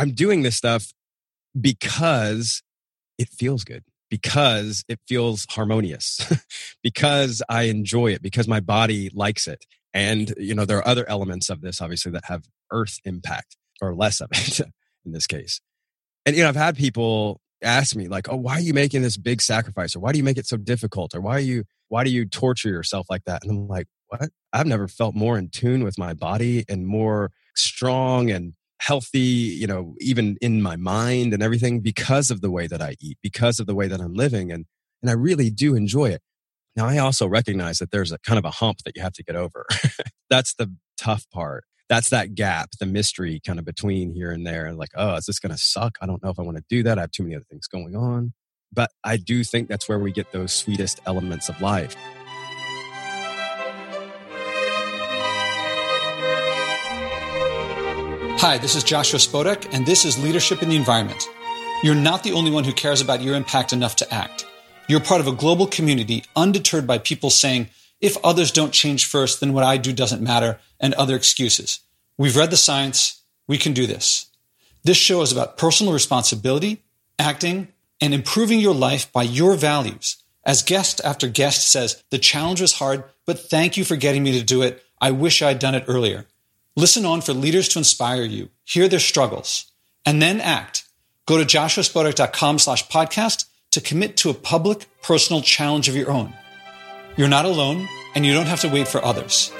I'm doing this stuff because it feels good, because it feels harmonious, because I enjoy it, because my body likes it. And, you know, there are other elements of this, obviously, that have earth impact or less of it in this case. And, you know, I've had people ask me like, oh, why are you making this big sacrifice? Or why do you make it so difficult? Or why are you, why do you torture yourself like that? And I'm like, what? I've never felt more in tune with my body and more strong and healthy, you know, even in my mind and everything because of the way that I eat, because of the way that I'm living. And, and I really do enjoy it. Now, I also recognize that there's a kind of a hump that you have to get over. That's the tough part. That's that gap, the mystery kind of between here and there. And like, oh, is this going to suck? I don't know if I want to do that. I have too many other things going on. But I do think that's where we get those sweetest elements of life. Hi, this is Joshua Spodek, and this is Leadership in the Environment. You're not the only one who cares about your impact enough to act. You're part of a global community undeterred by people saying, if others don't change first, then what I do doesn't matter, and other excuses. We've read the science. We can do this. This show is about personal responsibility, acting, and improving your life by your values. As guest after guest says, the challenge was hard, but thank you for getting me to do it. I wish I'd done it earlier. Listen on for leaders to inspire you, hear their struggles, and then act. Go to joshuaspodek.com slash podcast to commit to a public, personal challenge of your own. You're not alone, and you don't have to wait for others.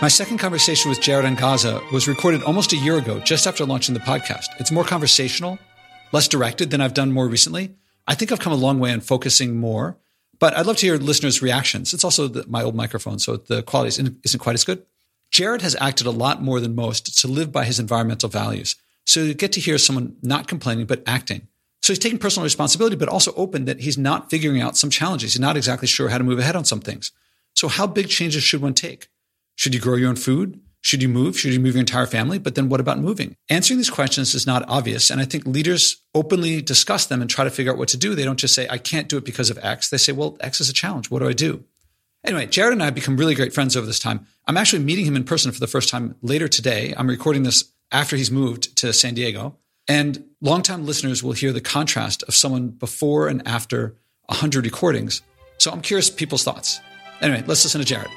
My second conversation with Jared Angaza was recorded almost a year ago, just after launching the podcast. It's more conversational, less directed than I've done more recently. I think I've come a long way in focusing more but I'd love to hear listeners' reactions. It's also the, my old microphone, so the quality isn't, isn't quite as good. Jared has acted a lot more than most to live by his environmental values. So you get to hear someone not complaining, but acting. So he's taking personal responsibility, but also open that he's not figuring out some challenges. He's not exactly sure how to move ahead on some things. So how big changes should one take? Should you grow your own food? Should you move? Should you move your entire family? But then what about moving? Answering these questions is not obvious. And I think leaders openly discuss them and try to figure out what to do. They don't just say, I can't do it because of X. They say, well, X is a challenge. What do I do? Anyway, Jared and I have become really great friends over this time. I'm actually meeting him in person for the first time later today. I'm recording this after he's moved to San Diego. And longtime listeners will hear the contrast of someone before and after 100 recordings. So I'm curious people's thoughts. Anyway, let's listen to Jared.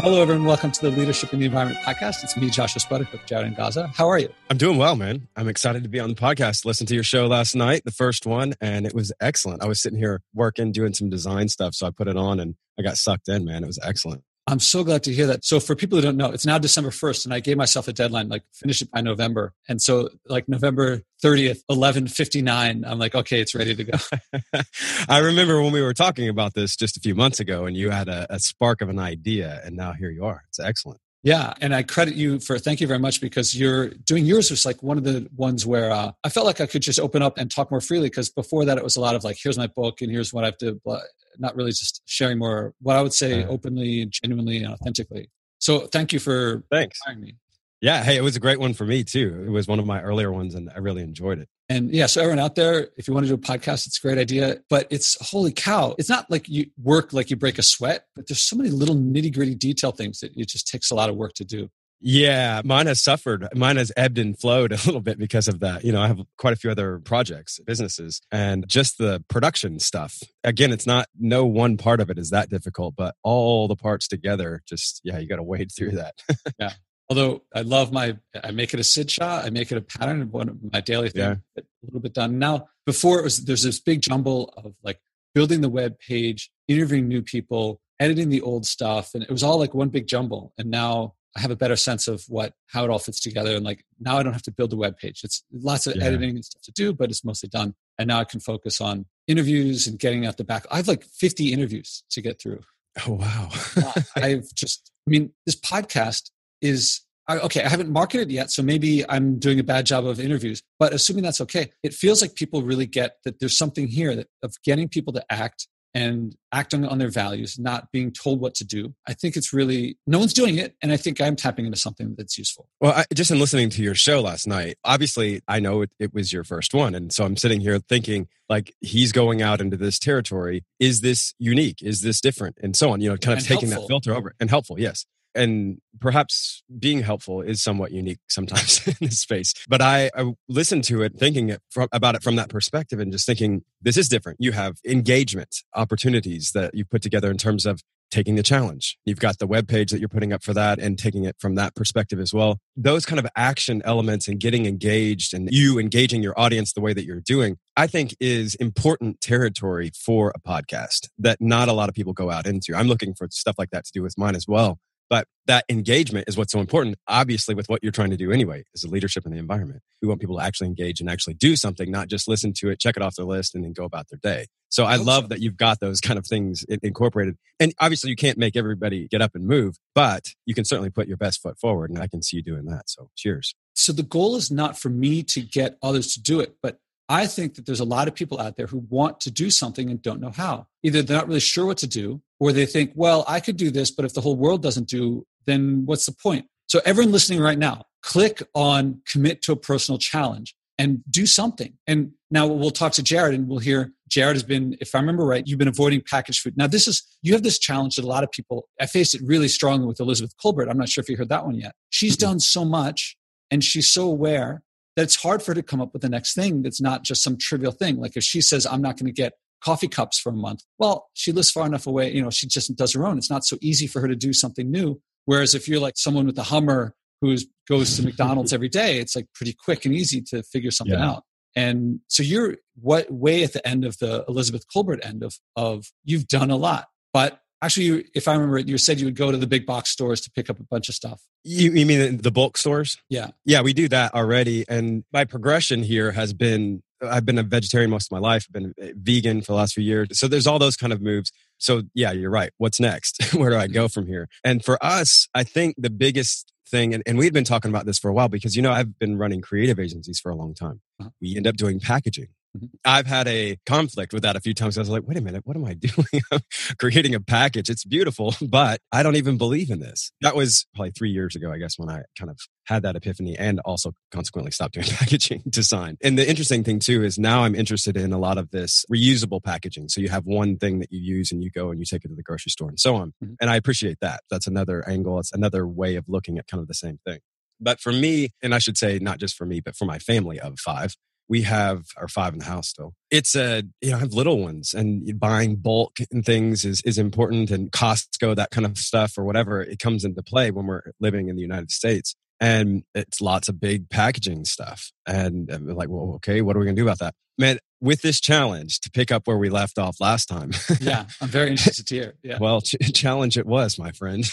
Hello, everyone. Welcome to the Leadership in the Environment podcast. It's me, Joshua Spodek with Jared Angaza. How are you? I'm doing well, man. I'm excited to be on the podcast. Listened to your show last night, the first one, and it was excellent. I was sitting here working, doing some design stuff, so I put it on and I got sucked in, man. It was excellent. I'm so glad to hear that. So for people who don't know, it's now December 1st and I gave myself a deadline, like finish it by November. And so like November 30th, 1159, I'm like, okay, it's ready to go. I remember when we were talking about this just a few months ago and you had a, a spark of an idea and now here you are. It's excellent. Yeah, and I credit you for thank you very much because you're doing yours was like one of the ones where uh, I felt like I could just open up and talk more freely because before that it was a lot of like here's my book and here's what I've done, not really just sharing more what I would say openly, genuinely, and authentically. So thank you for thanks. me. Yeah, hey, it was a great one for me too. It was one of my earlier ones, and I really enjoyed it. And yeah, so everyone out there, if you want to do a podcast, it's a great idea. But it's holy cow! It's not like you work like you break a sweat, but there's so many little nitty gritty detail things that it just takes a lot of work to do. Yeah, mine has suffered. Mine has ebbed and flowed a little bit because of that. You know, I have quite a few other projects, businesses, and just the production stuff. Again, it's not no one part of it is that difficult, but all the parts together, just yeah, you got to wade through that. yeah. Although I love my, I make it a sit shot. I make it a pattern of one of my daily thing. Yeah. A little bit done now. Before it was, there's this big jumble of like building the web page, interviewing new people, editing the old stuff, and it was all like one big jumble. And now I have a better sense of what how it all fits together. And like now I don't have to build a web page. It's lots of yeah. editing and stuff to do, but it's mostly done. And now I can focus on interviews and getting out the back. I have like 50 interviews to get through. Oh wow. I've just I mean, this podcast is okay, I haven't marketed yet, so maybe I'm doing a bad job of interviews. But assuming that's okay, it feels like people really get that there's something here that of getting people to act and acting on their values, not being told what to do. I think it's really, no one's doing it. And I think I'm tapping into something that's useful. Well, I, just in listening to your show last night, obviously I know it, it was your first one. And so I'm sitting here thinking, like, he's going out into this territory. Is this unique? Is this different? And so on, you know, kind of And taking helpful. that filter over and helpful. Yes. And perhaps being helpful is somewhat unique sometimes in this space. But I, I listened to it thinking it from, about it from that perspective and just thinking this is different. You have engagement opportunities that you put together in terms of taking the challenge. You've got the web page that you're putting up for that and taking it from that perspective as well. Those kind of action elements and getting engaged and you engaging your audience the way that you're doing, I think is important territory for a podcast that not a lot of people go out into. I'm looking for stuff like that to do with mine as well. But that engagement is what's so important, obviously, with what you're trying to do anyway, is the leadership in the environment. We want people to actually engage and actually do something, not just listen to it, check it off their list, and then go about their day. So I love that you've got those kind of things incorporated. And obviously, you can't make everybody get up and move, but you can certainly put your best foot forward. And I can see you doing that. So cheers. So the goal is not for me to get others to do it, but I think that there's a lot of people out there who want to do something and don't know how. Either they're not really sure what to do, or they think, well, I could do this, but if the whole world doesn't do, then what's the point? So everyone listening right now, click on commit to a personal challenge and do something. And now we'll talk to Jared and we'll hear Jared has been, if I remember right, you've been avoiding packaged food. Now this is, you have this challenge that a lot of people, I faced it really strongly with Elizabeth Colbert. I'm not sure if you heard that one yet. She's mm-hmm. done so much and she's so aware that it's hard for her to come up with the next thing that's not just some trivial thing. Like if she says, I'm not going to get coffee cups for a month, well, she lives far enough away, you know, she just does her own. It's not so easy for her to do something new. Whereas if you're like someone with a Hummer who goes to McDonald's every day, it's like pretty quick and easy to figure something Yeah. out. And so you're what way at the end of the Elizabeth Colbert end of of you've done a lot. But actually, if I remember it, you said you would go to the big box stores to pick up a bunch of stuff. You, you mean the bulk stores? Yeah. Yeah, we do that already. And my progression here has been I've been a vegetarian most of my life. I've been a vegan for the last few years. So there's all those kind of moves. So yeah, you're right. What's next? Where do I go from here? And for us, I think the biggest thing, and, and we had been talking about this for a while because, you know, I've been running creative agencies for a long time. Uh-huh. We end up doing packaging. Mhm. I've had a conflict with that a few times. I was like, wait a minute, what am I doing? I'm creating a package. It's beautiful, but I don't even believe in this. That was probably three years ago, I guess, when I kind of had that epiphany and also consequently stopped doing packaging design. And the interesting thing too is now I'm interested in a lot of this reusable packaging. So you have one thing that you use and you go and you take it to the grocery store and so on. Mhm. And I appreciate that. That's another angle. It's another way of looking at kind of the same thing. But for me, and I should say not just for me, but for my family of five, we have our five in the house still. It's a, you know, I have little ones and buying bulk and things is, is important and Costco, that kind of stuff or whatever. It comes into play when we're living in the United States and it's lots of big packaging stuff. And I'm like, well, okay, what are we going to do about that? Man, with this challenge to pick up where we left off last time. Yeah. I'm very interested to hear. Yeah. Well, ch- challenge it was, my friend,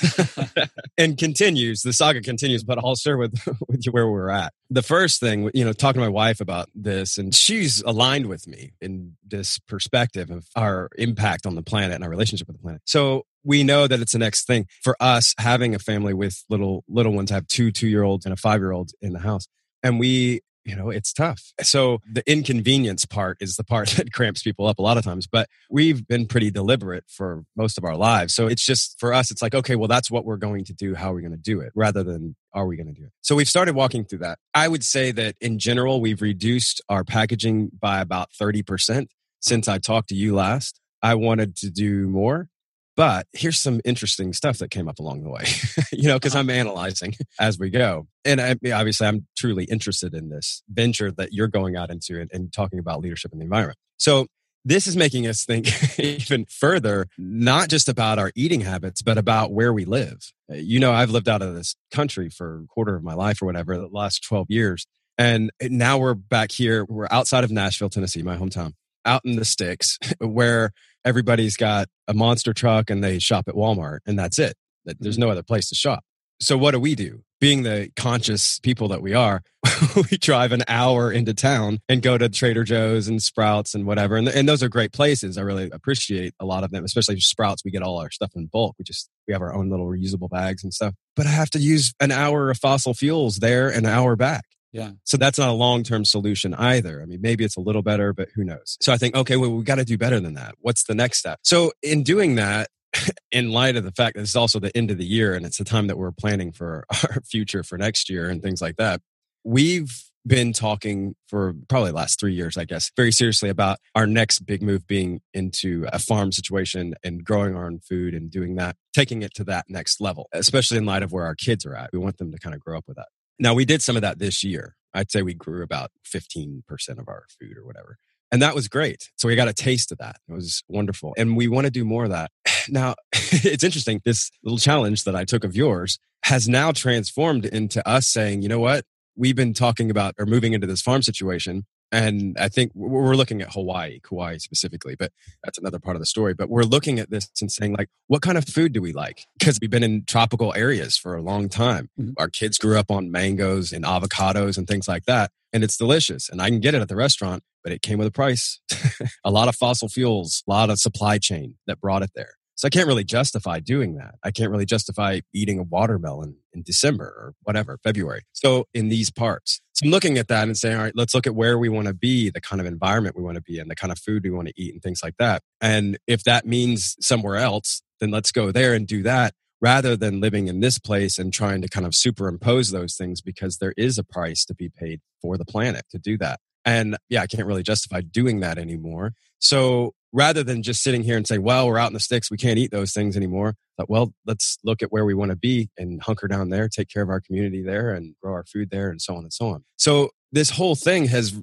and continues. The saga continues, but I'll share with with you where we're at. The first thing, you know, talking to my wife about this, and she's aligned with me in this perspective of our impact on the planet and our relationship with the planet. So we know that it's the next thing for us having a family with little little ones. I have two two year olds and a five year old in the house, and we you know it's tough. So the inconvenience part is the part that cramps people up a lot of times but we've been pretty deliberate for most of our lives. So it's just for us it's like okay well that's what we're going to do. How are we going to do it? Rather than are we going to do it? So we've started walking through that. I would say that in general we've reduced our packaging by about 30% since i talked to you last. I wanted to do more but here's some interesting stuff that came up along the way, you know, because uh-huh. I'm analyzing as we go. And I, obviously, I'm truly interested in this venture that you're going out into and, and talking about leadership in the environment. So, this is making us think even further, not just about our eating habits, but about where we live. You know, I've lived out of this country for a quarter of my life or whatever, the last 12 years. And now we're back here. We're outside of Nashville, Tennessee, my hometown, out in the sticks where everybody's got a monster truck and they shop at Walmart and that's it. There's mm-hmm. no other place to shop. So what do we do? Being the conscious people that we are, we drive an hour into town and go to Trader Joe's and Sprouts and whatever. And, and those are great places. I really appreciate a lot of them, especially Sprouts. We get all our stuff in bulk. We just, we have our own little reusable bags and stuff. But I have to use an hour of fossil fuels there and an hour back. Yeah. So that's not a long term solution either. I mean, maybe it's a little better, but who knows? So I think, okay, well, we got to do better than that. What's the next step? So in doing that, in light of the fact that it's also the end of the year and it's the time that we're planning for our future for next year and things like that, we've been talking for probably last three years, I guess, very seriously about our next big move being into a farm situation and growing our own food and doing that, taking it to that next level, especially in light of where our kids are at. We want them to kind of grow up with that. Now, we did some of that this year. I'd say we grew about 15% of our food or whatever. And that was great. So we got a taste of that. It was wonderful. And we want to do more of that. Now, it's interesting. This little challenge that I took of yours has now transformed into us saying, you know what? we've been talking about or moving into this farm situation. And I think we're looking at Hawaii, Kauai specifically, but that's another part of the story. But we're looking at this and saying, like, what kind of food do we like? Because we've been in tropical areas for a long time. Mm-hmm. Our kids grew up on mangoes and avocados and things like that. And it's delicious. And I can get it at the restaurant, but it came with a price. a lot of fossil fuels, a lot of supply chain that brought it there. So I can't really justify doing that. I can't really justify eating a watermelon in December or whatever, February. So in these parts. So I'm looking at that and saying, all right, let's look at where we want to be, the kind of environment we want to be in, the kind of food we want to eat and things like that. And if that means somewhere else, then let's go there and do that rather than living in this place and trying to kind of superimpose those things because there is a price to be paid for the planet to do that. And yeah, I can't really justify doing that anymore. So rather than just sitting here and saying, well, we're out in the sticks, we can't eat those things anymore. But well, let's look at where we want to be and hunker down there, take care of our community there and grow our food there and so on and so on. So this whole thing has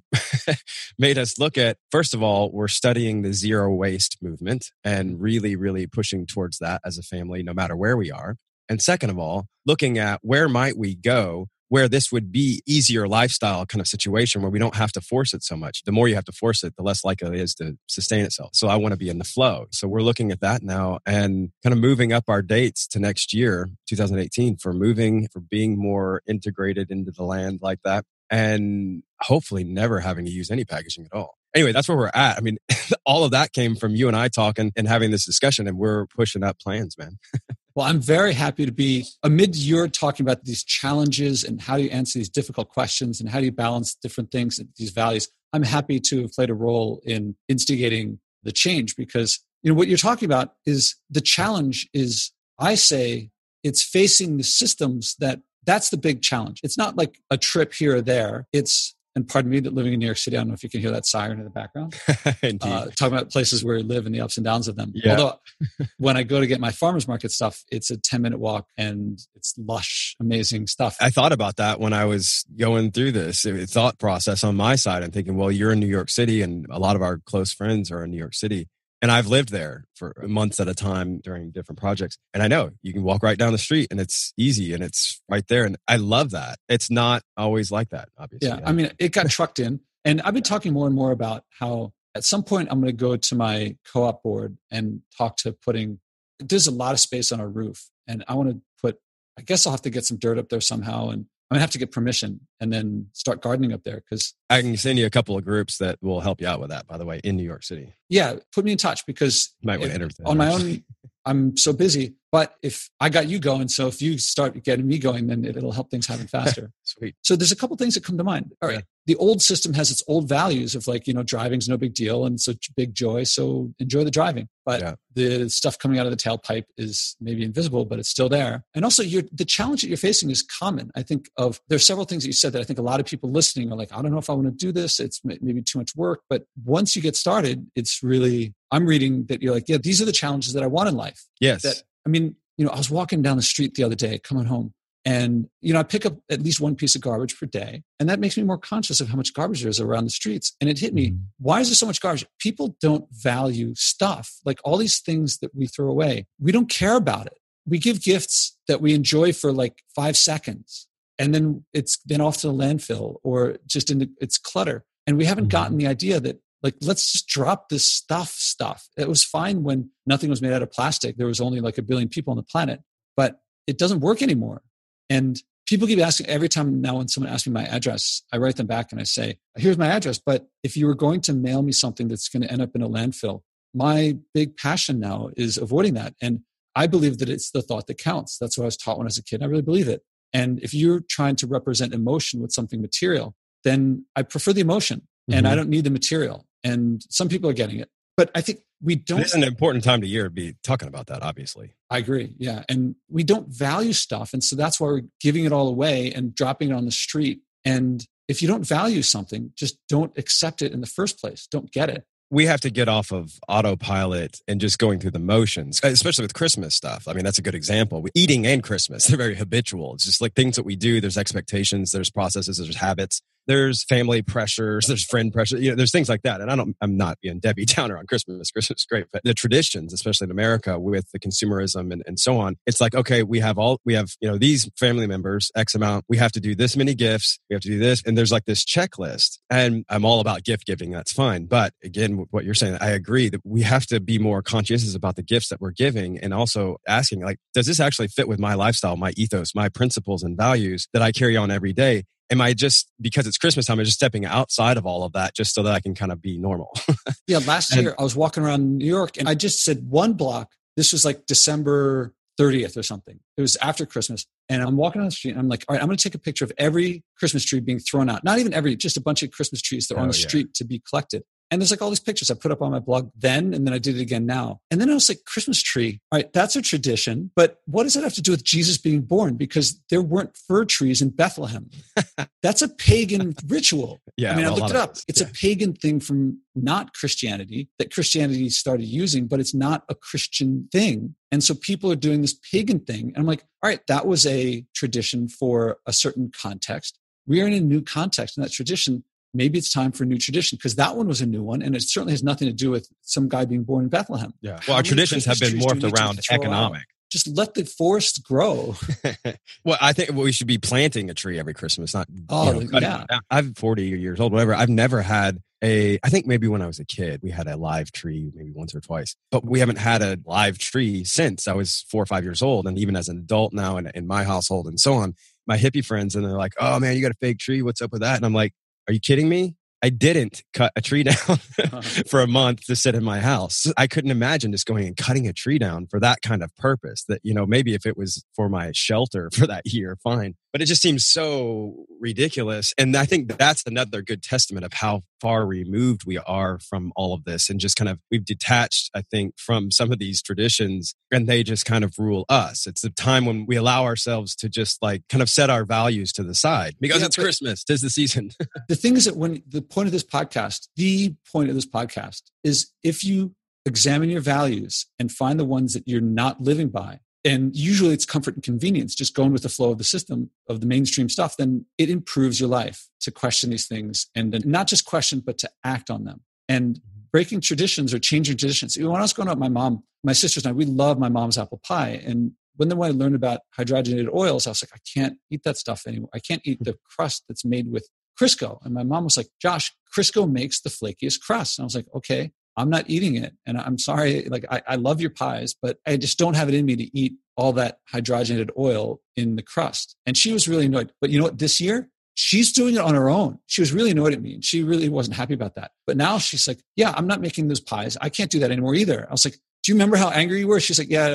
made us look at, first of all, we're studying the zero waste movement and really, really pushing towards that as a family, no matter where we are. And second of all, looking at where might we go where this would be easier lifestyle kind of situation where we don't have to force it so much. The more you have to force it, the less likely it is to sustain itself. So I want to be in the flow. So we're looking at that now and kind of moving up our dates to next year, 2018, for moving, for being more integrated into the land like that. And hopefully never having to use any packaging at all anyway, that's where we're at. I mean, all of that came from you and I talking and having this discussion, and we're pushing up plans, man. well, I'm very happy to be amid your talking about these challenges and how do you answer these difficult questions and how do you balance different things and these values. I'm happy to have played a role in instigating the change because you know what you're talking about is the challenge is I say it's facing the systems that that's the big challenge. It's not like a trip here or there. It's and pardon me that living in New York City, I don't know if you can hear that siren in the background. uh, talking about places where I live and the ups and downs of them. Yeah. Although when I go to get my farmers market stuff, it's a 10 minute walk and it's lush, amazing stuff. I thought about that when I was going through this thought process on my side. I'm thinking, well, you're in New York City and a lot of our close friends are in New York City. And I've lived there for months at a time during different projects. And I know you can walk right down the street and it's easy and it's right there. And I love that. It's not always like that, obviously. Yeah. I mean, it got trucked in. And I've been talking more and more about how at some point I'm going to go to my co op board and talk to putting, there's a lot of space on a roof. And I want to put, I guess I'll have to get some dirt up there somehow and I'm gonna have to get permission and then start gardening up there because I can send you a couple of groups that will help you out with that. By the way, in New York City. Yeah, put me in touch because might want to on my own. I'm so busy. But if I got you going, so if you start getting me going, then it, will help things happen faster. Sweet. So there's a couple things that come to mind. All right. Yeah. The old system has its old values of like, you know, driving's no big deal and such big joy. So enjoy the driving. But yeah. the stuff coming out of the tailpipe is maybe invisible, but it's still there. And also the challenge that you're facing is common. I think of there's several things that you said that I think a lot of people listening are like, I don't know if I want to do this. It's maybe too much work. But once you get started, it's really I'm reading that you're like, yeah, these are the challenges that I want in life. Yes. That I mean, you know, I was walking down the street the other day, coming home, and you know, I pick up at least one piece of garbage per day, and that makes me more conscious of how much garbage there is around the streets. And it hit me: mm-hmm. why is there so much garbage? People don't value stuff like all these things that we throw away. We don't care about it. We give gifts that we enjoy for like five seconds, and then it's then off to the landfill or just in the, it's clutter. And we haven't mm-hmm. gotten the idea that like let's just drop this stuff stuff it was fine when nothing was made out of plastic there was only like a billion people on the planet but it doesn't work anymore and people keep asking every time now when someone asks me my address i write them back and i say here's my address but if you were going to mail me something that's going to end up in a landfill my big passion now is avoiding that and i believe that it's the thought that counts that's what i was taught when i was a kid i really believe it And if you're trying to represent emotion with something material, then I prefer the emotion mm-hmm. and I mm-hmm. don't need the material. And some people are getting it. But I think we don't. It's an important time of year to be talking about that, obviously. I agree. Yeah. And we don't value stuff. And so that's why we're giving it all away and dropping it on the street. And if you don't value something, just don't accept it in the first place. Don't get it we have to get off of autopilot and just going through the motions, especially with Christmas stuff. I mean, that's a good example. Eating and Christmas, they're very habitual. It's just like things that we do. There's expectations, there's processes, there's habits there's family pressures, there's friend pressure, you know, there's things like that. And I don't, I'm not being Debbie Downer on Christmas. Christmas is great, but the traditions, especially in America with the consumerism and, and so on, it's like, okay, we have all, we have, you know, these family members, X amount, we have to do this many gifts, we have to do this. And there's like this checklist. And I'm all about gift giving. That's fine. But again, what you're saying, I agree that we have to be more conscientious about the gifts that we're giving and also asking, like, does this actually fit with my lifestyle, my ethos, my principles and values that I carry on every day? Am I just because it's Christmas time, I'm just stepping outside of all of that just so that I can kind of be normal. yeah, last and, year I was walking around New York and I just said one block. This was like December 30th or something. It was after Christmas. And I'm walking on the street and I'm like, all right, I'm going to take a picture of every Christmas tree being thrown out. Not even every, just a bunch of Christmas trees that are oh, on the yeah. street to be collected. And there's like all these pictures I put up on my blog then, and then I did it again now. And then I was like, Christmas tree. All right, that's a tradition, but what does it have to do with Jesus being born? Because there weren't fir trees in Bethlehem. that's a pagan ritual. Yeah. I mean, well, I looked it up. It's yeah. a pagan thing from not Christianity that Christianity started using, but it's not a Christian thing. And so people are doing this pagan thing. And I'm like, all right, that was a tradition for a certain context. We are in a new context, and that tradition maybe it's time for a new tradition because that one was a new one and it certainly has nothing to do with some guy being born in Bethlehem. Yeah. Well, How our traditions have been morphed around economic. Out? Just let the forest grow. well, I think we should be planting a tree every Christmas, not oh, you know, yeah. I'm 40 years old, whatever. I've never had a I think maybe when I was a kid we had a live tree maybe once or twice but we haven't had a live tree since I was 4 or 5 years old and even as an adult now in, in my household and so on my hippie friends and they're like oh man you got a fake tree what's up with that and I'm like are you kidding me? I didn't cut a tree down uh-huh. for a month to sit in my house. I couldn't imagine just going and cutting a tree down for that kind of purpose. That, you know, maybe if it was for my shelter for that year, fine. But it just seems so ridiculous. And I think that's another good testament of how far removed we are from all of this and just kind of we've detached, I think, from some of these traditions and they just kind of rule us. It's the time when we allow ourselves to just like kind of set our values to the side because yeah, it's Christmas, tis the season. the thing is that when the point of this podcast, the point of this podcast is if you examine your values and find the ones that you're not living by, and usually it's comfort and convenience, just going with the flow of the system of the mainstream stuff, then it improves your life to question these things and not just question, but to act on them. And mm-hmm. breaking traditions or changing traditions. When I was growing up, my mom, my sisters and I, we love my mom's apple pie. And when then when I learned about hydrogenated oils, I was like, I can't eat that stuff anymore. I can't eat mm-hmm. the crust that's made with Crisco. And my mom was like, Josh, Crisco makes the flakiest crust. And I was like, okay, I'm not eating it. And I'm sorry, like I, I love your pies, but I just don't have it in me to eat all that hydrogenated oil in the crust. And she was really annoyed. But you know what? This year, she's doing it on her own. She was really annoyed at me and she really wasn't happy about that. But now she's like, yeah, I'm not making those pies. I can't do that anymore either. I was like, do you remember how angry you were? She's like, yeah,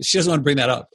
she doesn't want to bring that up.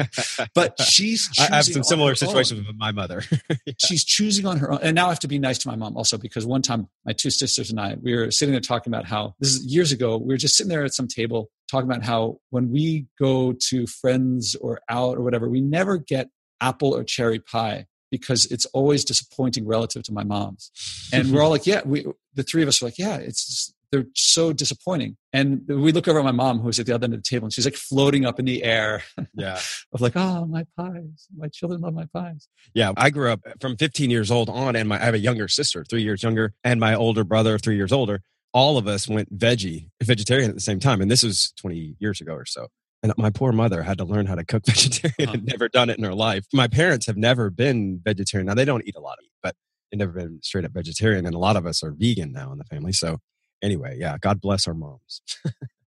but she's I have some similar situations own. with my mother. yeah. She's choosing on her own. And now I have to be nice to my mom also because one time my two sisters and I, we were sitting there talking about how this is years ago. We were just sitting there at some table talking about how when we go to friends or out or whatever, we never get apple or cherry pie because it's always disappointing relative to my mom's. And we're all like, yeah, we, the three of us are like, yeah, it's just, they're so disappointing. And we look over at my mom, who's at the other end of the table, and she's like floating up in the air. Yeah. of like, oh, my pies. My children love my pies. Yeah. I grew up from 15 years old on, and my, I have a younger sister, three years younger, and my older brother, three years older. All of us went veggie, vegetarian at the same time. And this was 20 years ago or so. And my poor mother had to learn how to cook vegetarian uh-huh. and never done it in her life. My parents have never been vegetarian. Now, they don't eat a lot of meat, but they've never been straight up vegetarian. And a lot of us are vegan now in the family. So anyway, yeah, God bless our moms.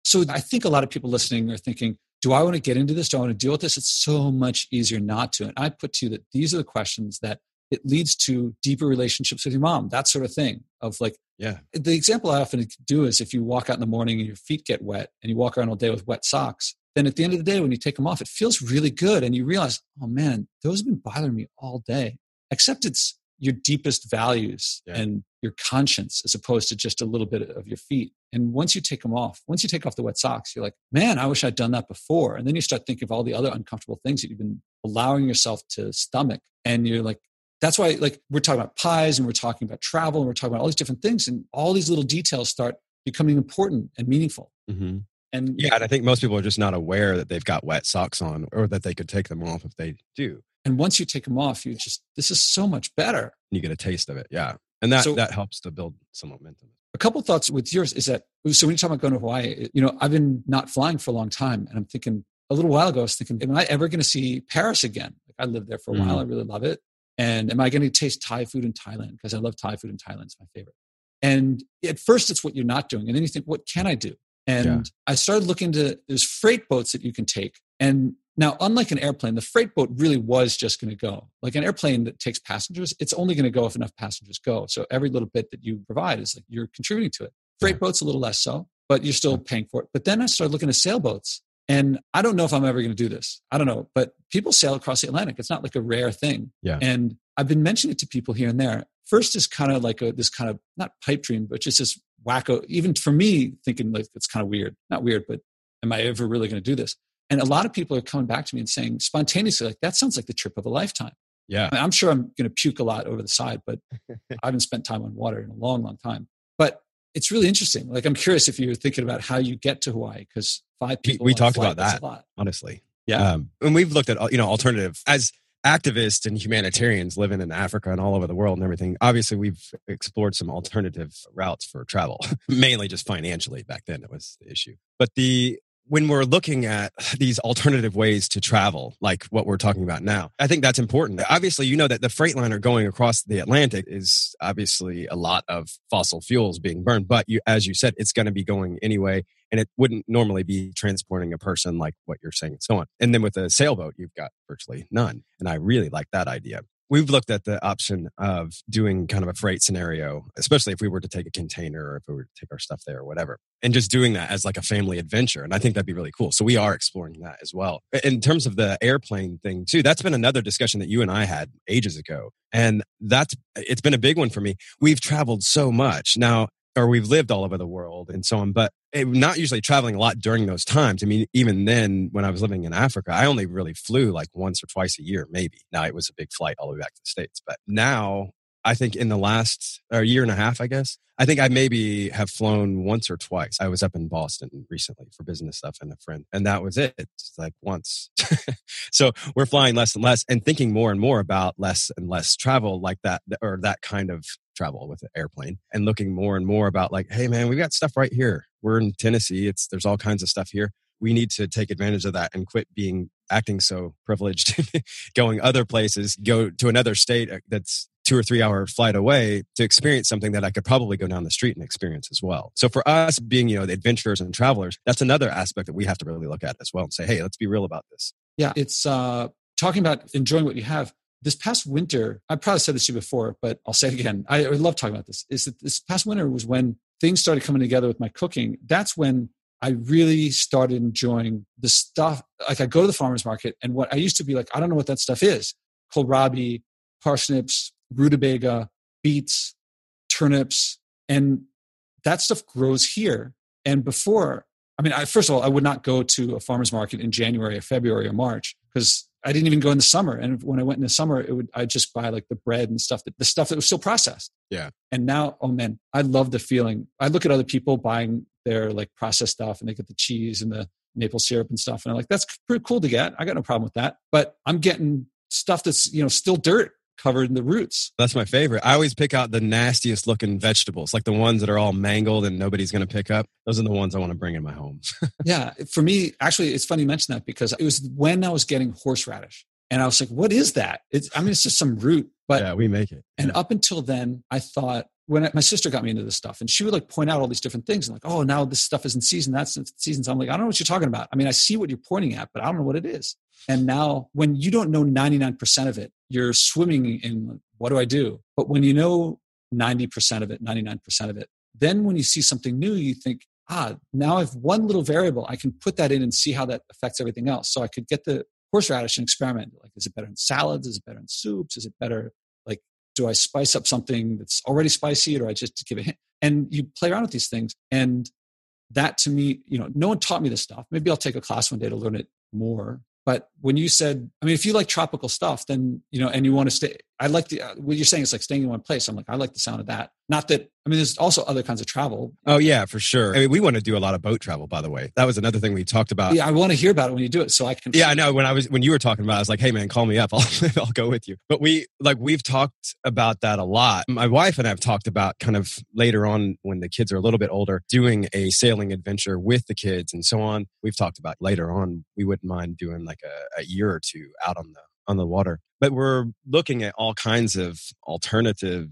so I think a lot of people listening are thinking, do I want to get into this? Do I want to deal with this? It's so much easier not to. And I put to you that these are the questions that it leads to deeper relationships with your mom, that sort of thing. Of like, yeah. The example I often do is if you walk out in the morning and your feet get wet and you walk around all day with wet socks, then at the end of the day, when you take them off, it feels really good. And you realize, oh man, those have been bothering me all day. Except it's your deepest values yeah. and your conscience as opposed to just a little bit of your feet. And once you take them off, once you take off the wet socks, you're like, man, I wish I'd done that before. And then you start thinking of all the other uncomfortable things that you've been allowing yourself to stomach. And you're like, that's why, like, we're talking about pies and we're talking about travel and we're talking about all these different things. And all these little details start becoming important and meaningful. Mm-hmm. And yeah, and I think most people are just not aware that they've got wet socks on or that they could take them off if they do. And once you take them off, you just, this is so much better. You get a taste of it. Yeah. And that, so, that helps to build some momentum. A couple thoughts with yours is that, so when you talk about going to Hawaii, you know, I've been not flying for a long time and I'm thinking a little while ago, I was thinking, am I ever going to see Paris again? Like I lived there for a mm-hmm. while. I really love it. And am I going to taste Thai food in Thailand? Because I love Thai food in Thailand. It's my favorite. And at first, it's what you're not doing. And then you think, what can I do? And yeah. I started looking to, there's freight boats that you can take. And now, unlike an airplane, the freight boat really was just going to go. Like an airplane that takes passengers, it's only going to go if enough passengers go. So every little bit that you provide is like you're contributing to it. Freight boats a little less so, but you're still paying for it. But then I started looking at sailboats. And I don't know if I'm ever going to do this. I don't know, but people sail across the Atlantic. It's not like a rare thing. Yeah. And I've been mentioning it to people here and there. First is kind of like a, this kind of not pipe dream, but just this wacko. Even for me, thinking like it's kind of weird. Not weird, but am I ever really going to do this? And a lot of people are coming back to me and saying spontaneously, like, that sounds like the trip of a lifetime. Yeah. I am sure I'm going to puke a lot over the side, but I haven't spent time on water in a long, long time. But it's really interesting. Like, I'm curious if you're thinking about how you get to Hawaii because five people. We, talked about that, a lot. honestly. Yeah. Um, and we've looked at, you know, alternative as activists and humanitarians living in Africa and all over the world and everything. Obviously, we've explored some alternative routes for travel, mainly just financially. Back then, it was the issue. But the when we're looking at these alternative ways to travel, like what we're talking about now, I think that's important. Obviously, you know that the freight liner going across the Atlantic is obviously a lot of fossil fuels being burned, but you, as you said, it's going to be going anyway, and it wouldn't normally be transporting a person like what you're saying and so on. And then with a sailboat, you've got virtually none. And I really like that idea we've looked at the option of doing kind of a freight scenario, especially if we were to take a container or if we were to take our stuff there or whatever, and just doing that as like a family adventure. And I think that'd be really cool. So we are exploring that as well. In terms of the airplane thing too, that's been another discussion that you and I had ages ago. And that's, it's been a big one for me. We've traveled so much. Now, or we've lived all over the world and so on, but it, not usually traveling a lot during those times. I mean, even then, when I was living in Africa, I only really flew like once or twice a year, maybe. Now it was a big flight all the way back to the States. But now, I think in the last or year and a half, I guess, I think I maybe have flown once or twice. I was up in Boston recently for business stuff and a friend, and that was it. It's like once. so we're flying less and less and thinking more and more about less and less travel like that or that kind of travel with an airplane and looking more and more about like, hey man, we've got stuff right here. We're in Tennessee. It's there's all kinds of stuff here. We need to take advantage of that and quit being acting so privileged, going other places, go to another state uh, that's two or three hour flight away to experience something that I could probably go down the street and experience as well. So for us being, you know, the adventurers and travelers, that's another aspect that we have to really look at as well and say, hey, let's be real about this. Yeah, it's uh talking about enjoying what you have this past winter, I probably said this to you before, but I'll say it again. I, I love talking about this. Is that this past winter was when things started coming together with my cooking. That's when I really started enjoying the stuff. Like I go to the farmer's market and what I used to be like, I don't know what that stuff is. Kohlrabi, parsnips, rutabaga, beets, turnips, and that stuff grows here. And before, I mean, I, first of all, I would not go to a farmer's market in January or February or March because I didn't even go in the summer. And when I went in the summer, it would I just buy like the bread and stuff that the stuff that was still processed. Yeah. And now, oh man, I love the feeling. I look at other people buying their like processed stuff and they get the cheese and the maple syrup and stuff. And I'm like, that's pretty cool to get. I got no problem with that. But I'm getting stuff that's, you know, still dirt covered in the roots. That's my favorite. I always pick out the nastiest looking vegetables, like the ones that are all mangled and nobody's going to pick up. Those are the ones I want to bring in my home. yeah. For me, actually, it's funny you mention that because it was when I was getting horseradish. And I was like, what is that? It's, I mean, it's just some root. But yeah, we make it. And up until then, I thought when I, my sister got me into this stuff and she would like point out all these different things and like, oh, now this stuff is in season, that's in season. So I'm like, I don't know what you're talking about. I mean, I see what you're pointing at, but I don't know what it is. And now when you don't know 99% of it, you're swimming in what do I do? But when you know 90% of it, 99% of it, then when you see something new, you think, ah, now I have one little variable. I can put that in and see how that affects everything else. So I could get the horseradish and experiment. Like, is it better in salads? Is it better in soups? Is it better? Like, do I spice up something that's already spicy or I just give it a hint? And you play around with these things. And that to me, you know, no one taught me this stuff. Maybe I'll take a class one day to learn it more. But when you said, I mean, if you like tropical stuff, then, you know, and you want to stay, I like the, uh, what you're saying is like staying in one place. I'm like, I like the sound of that. Not that, I mean, there's also other kinds of travel. Oh, yeah, for sure. I mean, we want to do a lot of boat travel, by the way. That was another thing we talked about. Yeah, I want to hear about it when you do it so I can. Yeah, I know. When I was, when you were talking about it, I was like, hey, man, call me up. I'll, I'll go with you. But we, like, we've talked about that a lot. My wife and I have talked about kind of later on when the kids are a little bit older, doing a sailing adventure with the kids and so on. We've talked about later on, we wouldn't mind doing like a, a year or two out on the on the water. But we're looking at all kinds of alternative.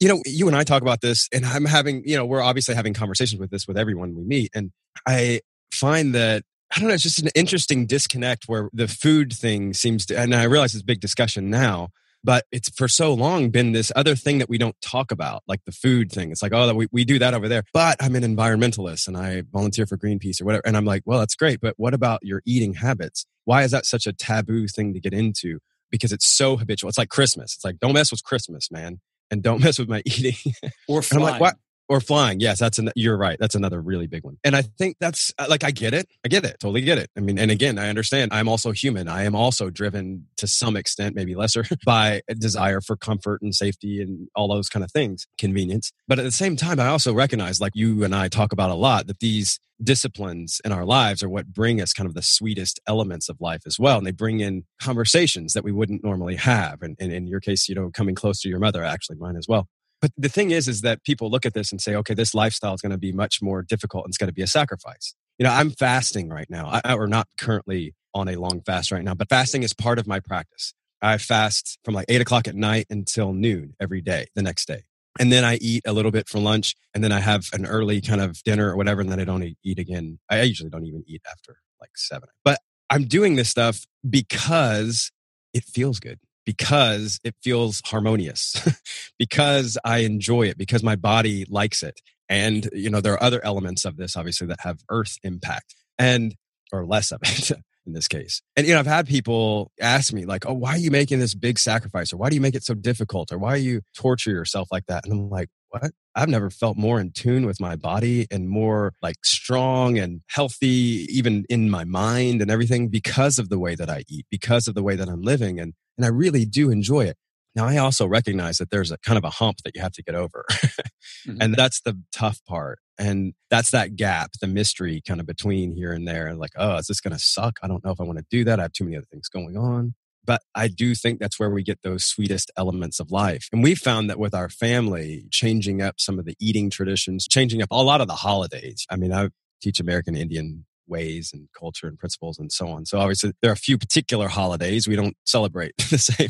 You know, you and I talk about this, and I'm having, you know, we're obviously having conversations with this with everyone we meet. And I find that I don't know, it's just an interesting disconnect where the food thing seems to, and I realize it's a big discussion now, but it's for so long been this other thing that we don't talk about, like the food thing. It's like, oh, we, we do that over there. But I'm an environmentalist and I volunteer for Greenpeace or whatever. And I'm like, well, that's great. But what about your eating habits? Why is that such a taboo thing to get into? Because it's so habitual. It's like Christmas. It's like, don't mess with Christmas, man. And don't mess with my eating. Or flying. I'm like, what? Or flying. Yes, that's an, you're right. That's another really big one. And I think that's uh, like, I get it. I get it. Totally get it. I mean, and again, I understand I'm also human. I am also driven to some extent, maybe lesser, by a desire for comfort and safety and all those kind of things, convenience. But at the same time, I also recognize, like you and I talk about a lot, that these disciplines in our lives are what bring us kind of the sweetest elements of life as well. And they bring in conversations that we wouldn't normally have. And, and in your case, you know, coming close to your mother, actually mine as well. But the thing is, is that people look at this and say, okay, this lifestyle is going to be much more difficult and it's going to be a sacrifice. You know, I'm fasting right now, I, or not currently on a long fast right now, but fasting is part of my practice. I fast from like eight o'clock at night until noon every day, the next day. And then I eat a little bit for lunch and then I have an early kind of dinner or whatever. And then I don't eat again. I usually don't even eat after like seven, but I'm doing this stuff because it feels good because it feels harmonious, because I enjoy it, because my body likes it. And, you know, there are other elements of this, obviously, that have earth impact and, or less of it in this case. And, you know, I've had people ask me, like, oh, why are you making this big sacrifice? Or why do you make it so difficult? Or why do you torture yourself like that? And I'm like, what? I've never felt more in tune with my body and more like strong and healthy, even in my mind and everything because of the way that I eat, because of the way that I'm living. And and I really do enjoy it. Now, I also recognize that there's a kind of a hump that you have to get over. mm-hmm. And that's the tough part. And that's that gap, the mystery kind of between here and there. Like, oh, is this going to suck? I don't know if I want to do that. I have too many other things going on. But I do think that's where we get those sweetest elements of life. And we found that with our family, changing up some of the eating traditions, changing up a lot of the holidays. I mean, I teach American Indian ways and culture and principles and so on. So obviously there are a few particular holidays we don't celebrate the same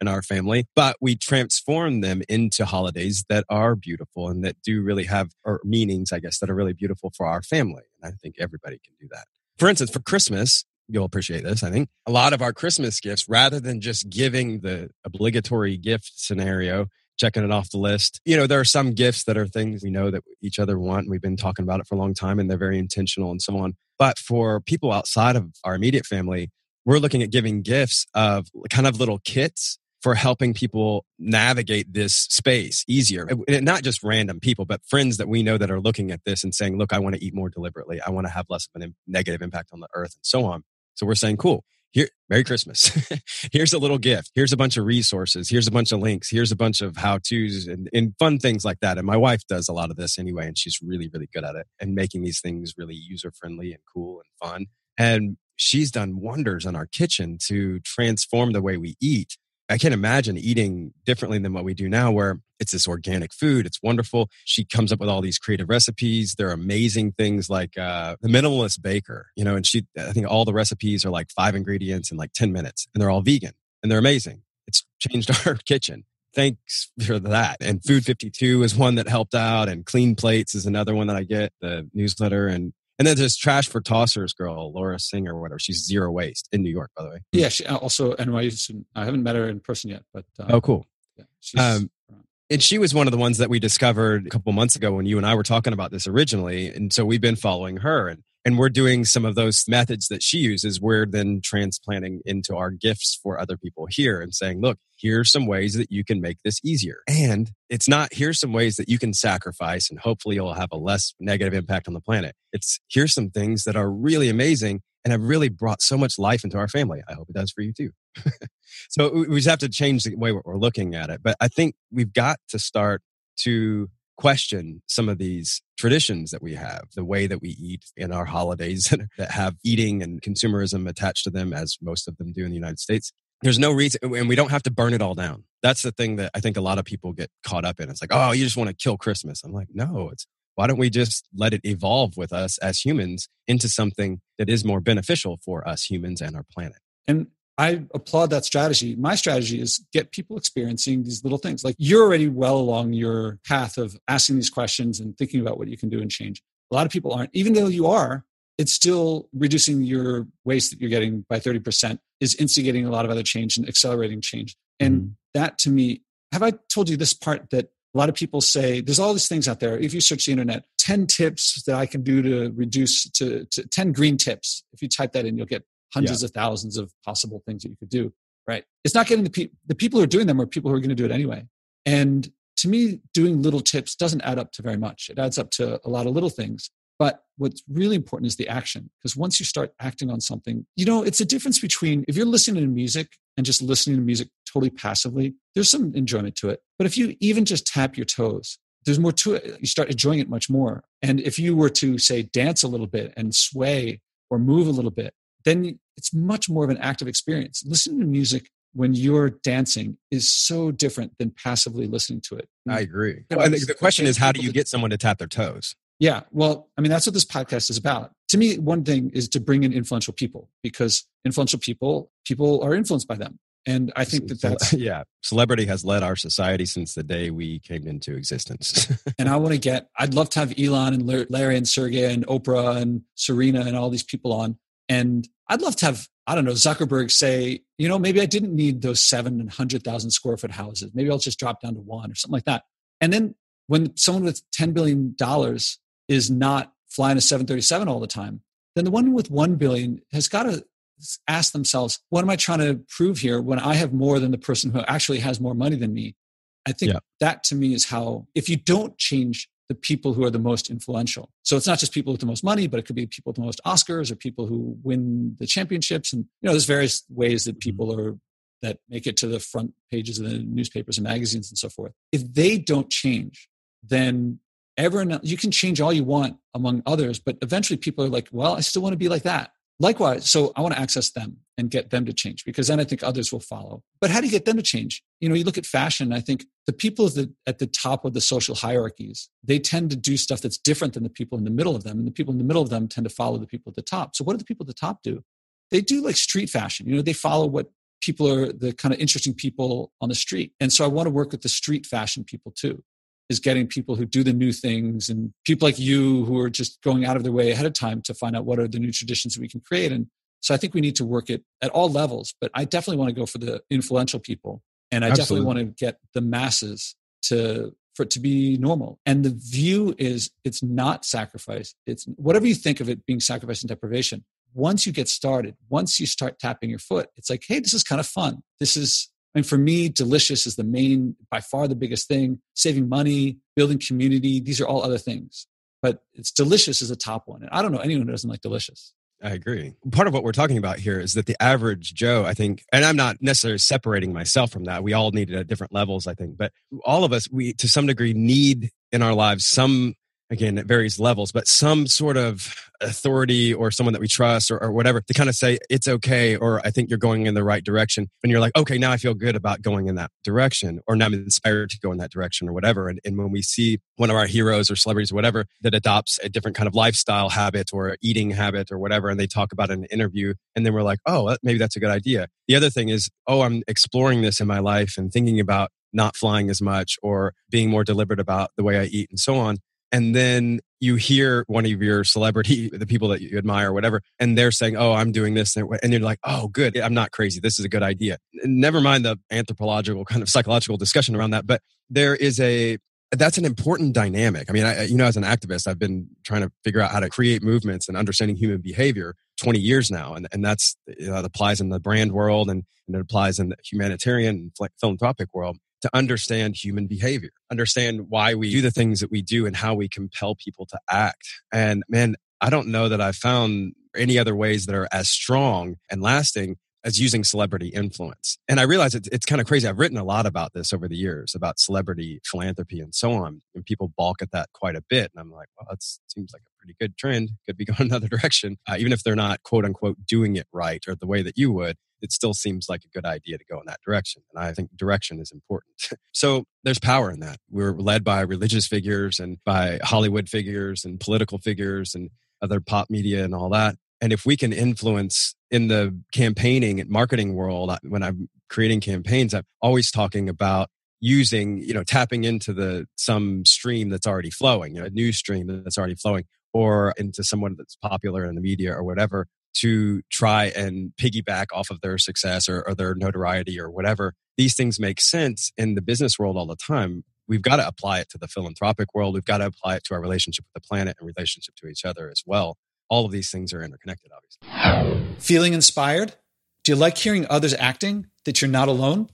in our family, but we transform them into holidays that are beautiful and that do really have or meanings, I guess, that are really beautiful for our family. And I think everybody can do that. For instance, for Christmas, you'll appreciate this, I think. A lot of our Christmas gifts, rather than just giving the obligatory gift scenario, checking it off the list. You know, there are some gifts that are things we know that each other want. We've been talking about it for a long time and they're very intentional and so on. But for people outside of our immediate family, we're looking at giving gifts of kind of little kits for helping people navigate this space easier. And not just random people, but friends that we know that are looking at this and saying, look, I want to eat more deliberately. I want to have less of a negative impact on the earth and so on. So we're saying, cool, here, Merry Christmas. here's a little gift. Here's a bunch of resources. Here's a bunch of links. Here's a bunch of how to's and, and fun things like that. And my wife does a lot of this anyway, and she's really, really good at it and making these things really user friendly and cool and fun. And she's done wonders in our kitchen to transform the way we eat I can't imagine eating differently than what we do now, where it's this organic food. It's wonderful. She comes up with all these creative recipes. They're amazing things like uh, the minimalist baker, you know, and she, I think all the recipes are like five ingredients in like 10 minutes and they're all vegan and they're amazing. It's changed our kitchen. Thanks for that. And Food 52 is one that helped out and Clean Plates is another one that I get, the newsletter. And and then there's Trash for Tossers girl, Lauren Singer, or whatever. She's zero waste in New York, by the way. Yeah, she uh, also NYU. I haven't met her in person yet, but um, oh, cool. Yeah, she's um, And she was one of the ones that we discovered a couple months ago when you and I were talking about this originally. And so we've been following her and, and we're doing some of those methods that she uses. We're then transplanting into our gifts for other people here and saying, look, here's some ways that you can make this easier. And it's not, here's some ways that you can sacrifice and hopefully you'll have a less negative impact on the planet. It's, here's some things that are really amazing and have really brought so much life into our family. I hope it does for you too. so we just have to change the way we're looking at it. But I think we've got to start to question some of these traditions that we have, the way that we eat in our holidays that have eating and consumerism attached to them, as most of them do in the United States. There's no reason, and we don't have to burn it all down. That's the thing that I think a lot of people get caught up in. It's like, oh, you just want to kill Christmas. I'm like, no, it's why don't we just let it evolve with us as humans into something that is more beneficial for us humans and our planet? And I applaud that strategy. My strategy is get people experiencing these little things. Like you're already well along your path of asking these questions and thinking about what you can do and change. A lot of people aren't, even though you are, it's still reducing your waste that you're getting by 30% is instigating a lot of other change and accelerating change. And mm-hmm. that to me, have I told you this part that a lot of people say there's all these things out there. If you search the internet, 10 tips that I can do to reduce to, to 10 green tips. If you type that in, you'll get hundreds yeah. of thousands of possible things that you could do. Right. It's not getting the people, the people who are doing them are people who are going to do it anyway. And to me, doing little tips doesn't add up to very much. It adds up to a lot of little things. But what's really important is the action. Because once you start acting on something, you know, it's a difference between if you're listening to music and just listening to music totally passively, there's some enjoyment to it. But if you even just tap your toes, there's more to it. You start enjoying it much more. And if you were to say dance a little bit and sway or move a little bit, then it's much more of an active experience. Listening to music when you're dancing is so different than passively listening to it. I agree. and the question is, how do you get someone to tap their toes? Yeah, well, I mean, that's what this podcast is about. To me, one thing is to bring in influential people because influential people, people are influenced by them. And I think that that's. Yeah, celebrity has led our society since the day we came into existence. and I want to get, I'd love to have Elon and Larry and Sergey and Oprah and Serena and all these people on and I'd love to have, I don't know, Zuckerberg say, you know, maybe I didn't need those seven and hundred thousand square foot houses. Maybe I'll just drop down to one or something like that. And then when someone with $10 billion is not flying a 737 all the time, then the one with 1 billion has got to ask themselves, what am I trying to prove here when I have more than the person who actually has more money than me? I think yeah. that to me is how, if you don't change the people who are the most influential. So it's not just people with the most money, but it could be people with the most Oscars or people who win the championships. And you know, there's various ways that mm-hmm. people are that make it to the front pages of the newspapers and magazines and so forth. If they don't change, then everyone you can change all you want among others, but eventually people are like, well, I still want to be like that. Likewise, so I want to access them and get them to change because then I think others will follow. But how do you get them to change? You know, you look at fashion, I think the people at the, at the top of the social hierarchies, they tend to do stuff that's different than the people in the middle of them. And the people in the middle of them tend to follow the people at the top. So what do the people at the top do? They do like street fashion. You know, they follow what people are the kind of interesting people on the street. And so I want to work with the street fashion people too is getting people who do the new things and people like you who are just going out of their way ahead of time to find out what are the new traditions that we can create. And so I think we need to work it at all levels, but I definitely want to go for the influential people. And I Absolutely. definitely want to get the masses to for it to be normal. And the view is it's not sacrifice. It's whatever you think of it being sacrifice and deprivation. Once you get started, once you start tapping your foot, it's like, hey, this is kind of fun. This is mean, for me, delicious is the main, by far the biggest thing. Saving money, building community, these are all other things. But it's delicious is a top one. And I don't know anyone who doesn't like delicious. I agree. Part of what we're talking about here is that the average Joe, I think, and I'm not necessarily separating myself from that. We all need it at different levels, I think, but all of us, we to some degree need in our lives some again at various levels but some sort of authority or someone that we trust or, or, whatever to kind of say it's okay or i think you're going in the right direction and you're like okay now i feel good about going in that direction or now i'm inspired to go in that direction or whatever and, and when we see one of our heroes or celebrities or whatever that adopts a different kind of lifestyle habit or eating habit or whatever and they talk about an interview and then we're like oh maybe that's a good idea. The other thing is oh i'm exploring this in my life and thinking about not flying as much or being more deliberate about the way i eat and so on and then you hear one of your celebrity, the people that you admire whatever, and they're saying, Oh, I'm doing this. And you're like, Oh, good. I'm not crazy. This is a good idea. Never mind the anthropological kind of psychological discussion around that. But there is a, that's an important dynamic. I mean, I, you know, as an activist, I've been trying to figure out how to create movements and understanding human behavior 20 years now. And, and that's, you know, that applies in the brand world and, and it applies in the humanitarian philanthropic world to understand human behavior, understand why we do the things that we do and how we compel people to act. And man, I don't know that I've found any other ways that are as strong and lasting as using celebrity influence. And I realize it's, it's kind of crazy. I've written a lot about this over the years about celebrity philanthropy and so on. And people balk at that quite a bit. And I'm like, well, that seems like a pretty good trend. Could be going another direction. Uh, even if they're not quote unquote doing it right or the way that you would, it still seems like a good idea to go in that direction. And I think direction is important. so there's power in that. We're led by religious figures and by Hollywood figures and political figures and other pop media and all that. And if we can influence in the campaigning and marketing world, when I'm creating campaigns, I'm always talking about using, you know, tapping into the some stream that's already flowing, you know, a news stream that's already flowing, or into someone that's popular in the media or whatever to try and piggyback off of their success or, or their notoriety or whatever. These things make sense in the business world all the time. We've got to apply it to the philanthropic world. We've got to apply it to our relationship with the planet and relationship to each other as well all of these things are interconnected, obviously. Feeling inspired? Do you like hearing others acting that you're not alone?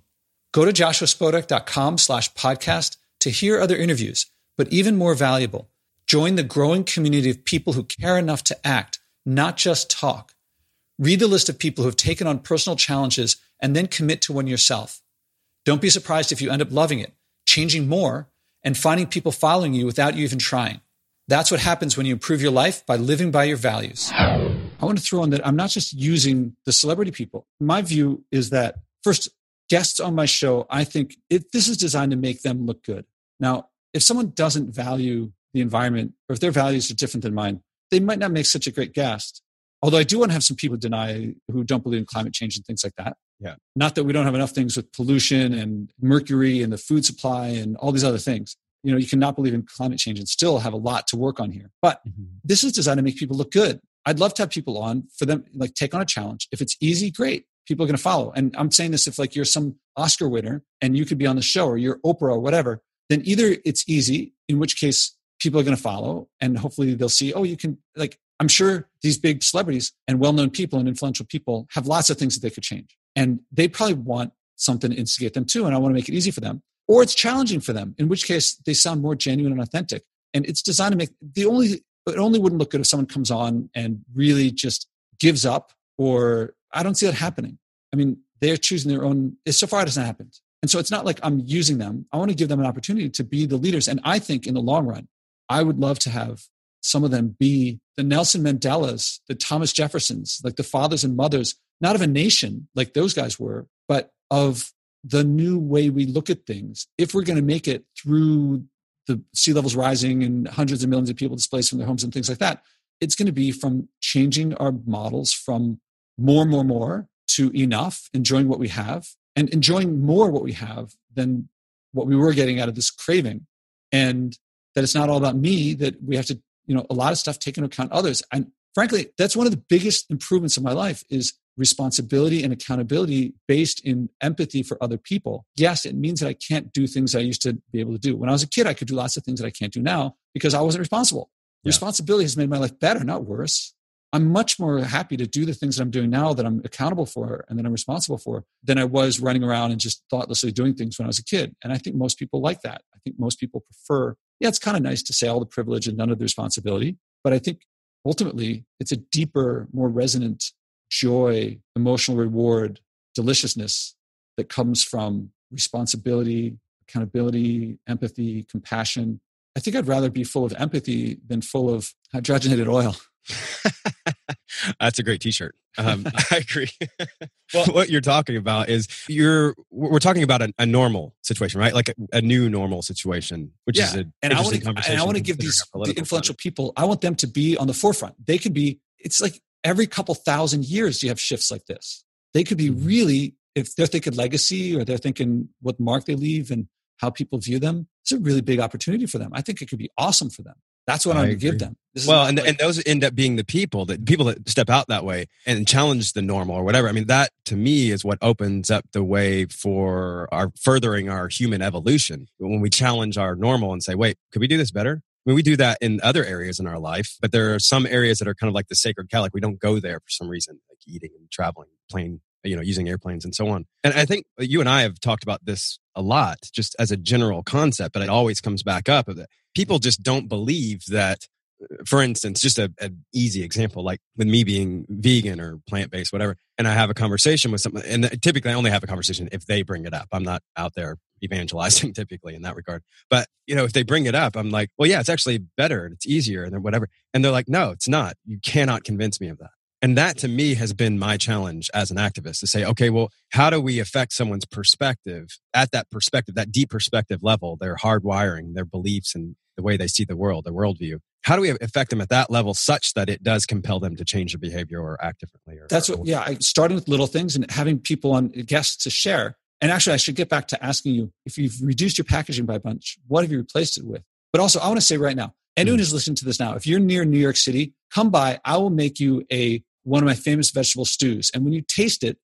Go to joshuaspodek.com slash podcast to hear other interviews, but even more valuable, join the growing community of people who care enough to act, not just talk. Read the list of people who have taken on personal challenges and then commit to one yourself. Don't be surprised if you end up loving it, changing more, and finding people following you without you even trying. That's what happens when you improve your life by living by your values. I want to throw in that I'm not just using the celebrity people. My view is that first, guests on my show, I think it, this is designed to make them look good. Now, if someone doesn't value the environment or if their values are different than mine, they might not make such a great guest. Although I do want to have some people deny who don't believe in climate change and things like that. Yeah. Not that we don't have enough things with pollution and mercury and the food supply and all these other things you know you cannot believe in climate change and still have a lot to work on here but mm-hmm. this is designed to make people look good i'd love to have people on for them like take on a challenge if it's easy great people are going to follow and i'm saying this if like you're some oscar winner and you could be on the show or you're oprah or whatever then either it's easy in which case people are going to follow and hopefully they'll see oh you can like i'm sure these big celebrities and well-known people and influential people have lots of things that they could change and they probably want something to instigate them too and i want to make it easy for them or it's challenging for them, in which case they sound more genuine and authentic. And it's designed to make the only, it only wouldn't look good if someone comes on and really just gives up, or I don't see that happening. I mean, they're choosing their own, so far it hasn't happened. And so it's not like I'm using them. I want to give them an opportunity to be the leaders. And I think in the long run, I would love to have some of them be the Nelson Mandelas, the Thomas Jeffersons, like the fathers and mothers, not of a nation like those guys were, but of the new way we look at things. If we're going to make it through the sea levels rising and hundreds of millions of people displaced from their homes and things like that it's going to be from changing our models from more more more to enough enjoying what we have and enjoying more what we have than what we were getting out of this craving. And that it's not all about me that we have to you know a lot of stuff take into account others and frankly that's one of the biggest improvements in my life is responsibility and accountability based in empathy for other people. Yes, it means that I can't do things I used to be able to do. When I was a kid, I could do lots of things that I can't do now because I wasn't responsible. Yeah. Responsibility has made my life better, not worse. I'm much more happy to do the things that I'm doing now that I'm accountable for and that I'm responsible for than I was running around and just thoughtlessly doing things when I was a kid. And I think most people like that. I think most people prefer, yeah, it's kind of nice to say all the privilege and none of the responsibility. But I think ultimately it's a deeper, more resonant joy, emotional reward, deliciousness that comes from responsibility, accountability, empathy, compassion. I think I'd rather be full of empathy than full of hydrogenated oil. That's a great T-shirt. Um, I agree. well, what you're talking about is you're we're talking about a, a normal situation, right? Like a, a, new normal situation, which yeah. is an and I want to and I want to give these the influential people. I want them to be on the forefront. They could be. It's like every couple thousand years you have shifts like this. They could be mm-hmm. really, if they're thinking legacy or they're thinking what mark they leave and how people view them, it's a really big opportunity for them. I think it could be awesome for them. That's what I am going to give them. well, and, like, and those end up being the people that people that step out that way and challenge the normal or whatever. I mean, that to me is what opens up the way for our furthering our human evolution. When we challenge our normal and say, wait, could we do this better? I mean, we do that in other areas in our life, but there are some areas that are kind of like the sacred cow. Like we don't go there for some reason, like eating and traveling, plane, you know, using airplanes and so on. And I think you and I have talked about this a lot, just as a general concept, but it always comes back up of that people just don't believe that uh, for instance, just a, an easy example, like with me being vegan or plant based, whatever, and I have a conversation with someone, and uh, typically I only have a conversation if they bring it up. I'm not out there evangelizing typically in that regard. But, you know, if they bring it up, I'm like, well, yeah, it's actually better and it's easier and whatever. And they're like, no, it's not. You cannot convince me of that. And that to me has been my challenge as an activist to say, okay, well, how do we affect someone's perspective at that perspective, that deep perspective level, their hardwiring, their beliefs and the way they see the world, their worldview? How do we affect them at that level such that it does compel them to change their behavior or act differently? Or, That's what, yeah, starting with little things and having people on guests to share. And actually, I should get back to asking you if you've reduced your packaging by a bunch, what have you replaced it with? But also, I want to say right now, anyone hmm. who's listening to this now, if you're near New York City, come by. I will make you a one of my famous vegetable stews. And when you taste it,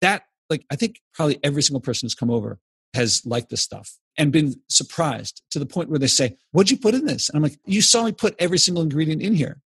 that, like, I think probably every single person who's come over has liked this stuff and been surprised to the point where they say, What'd you put in this? And I'm like, You saw me put every single ingredient in here.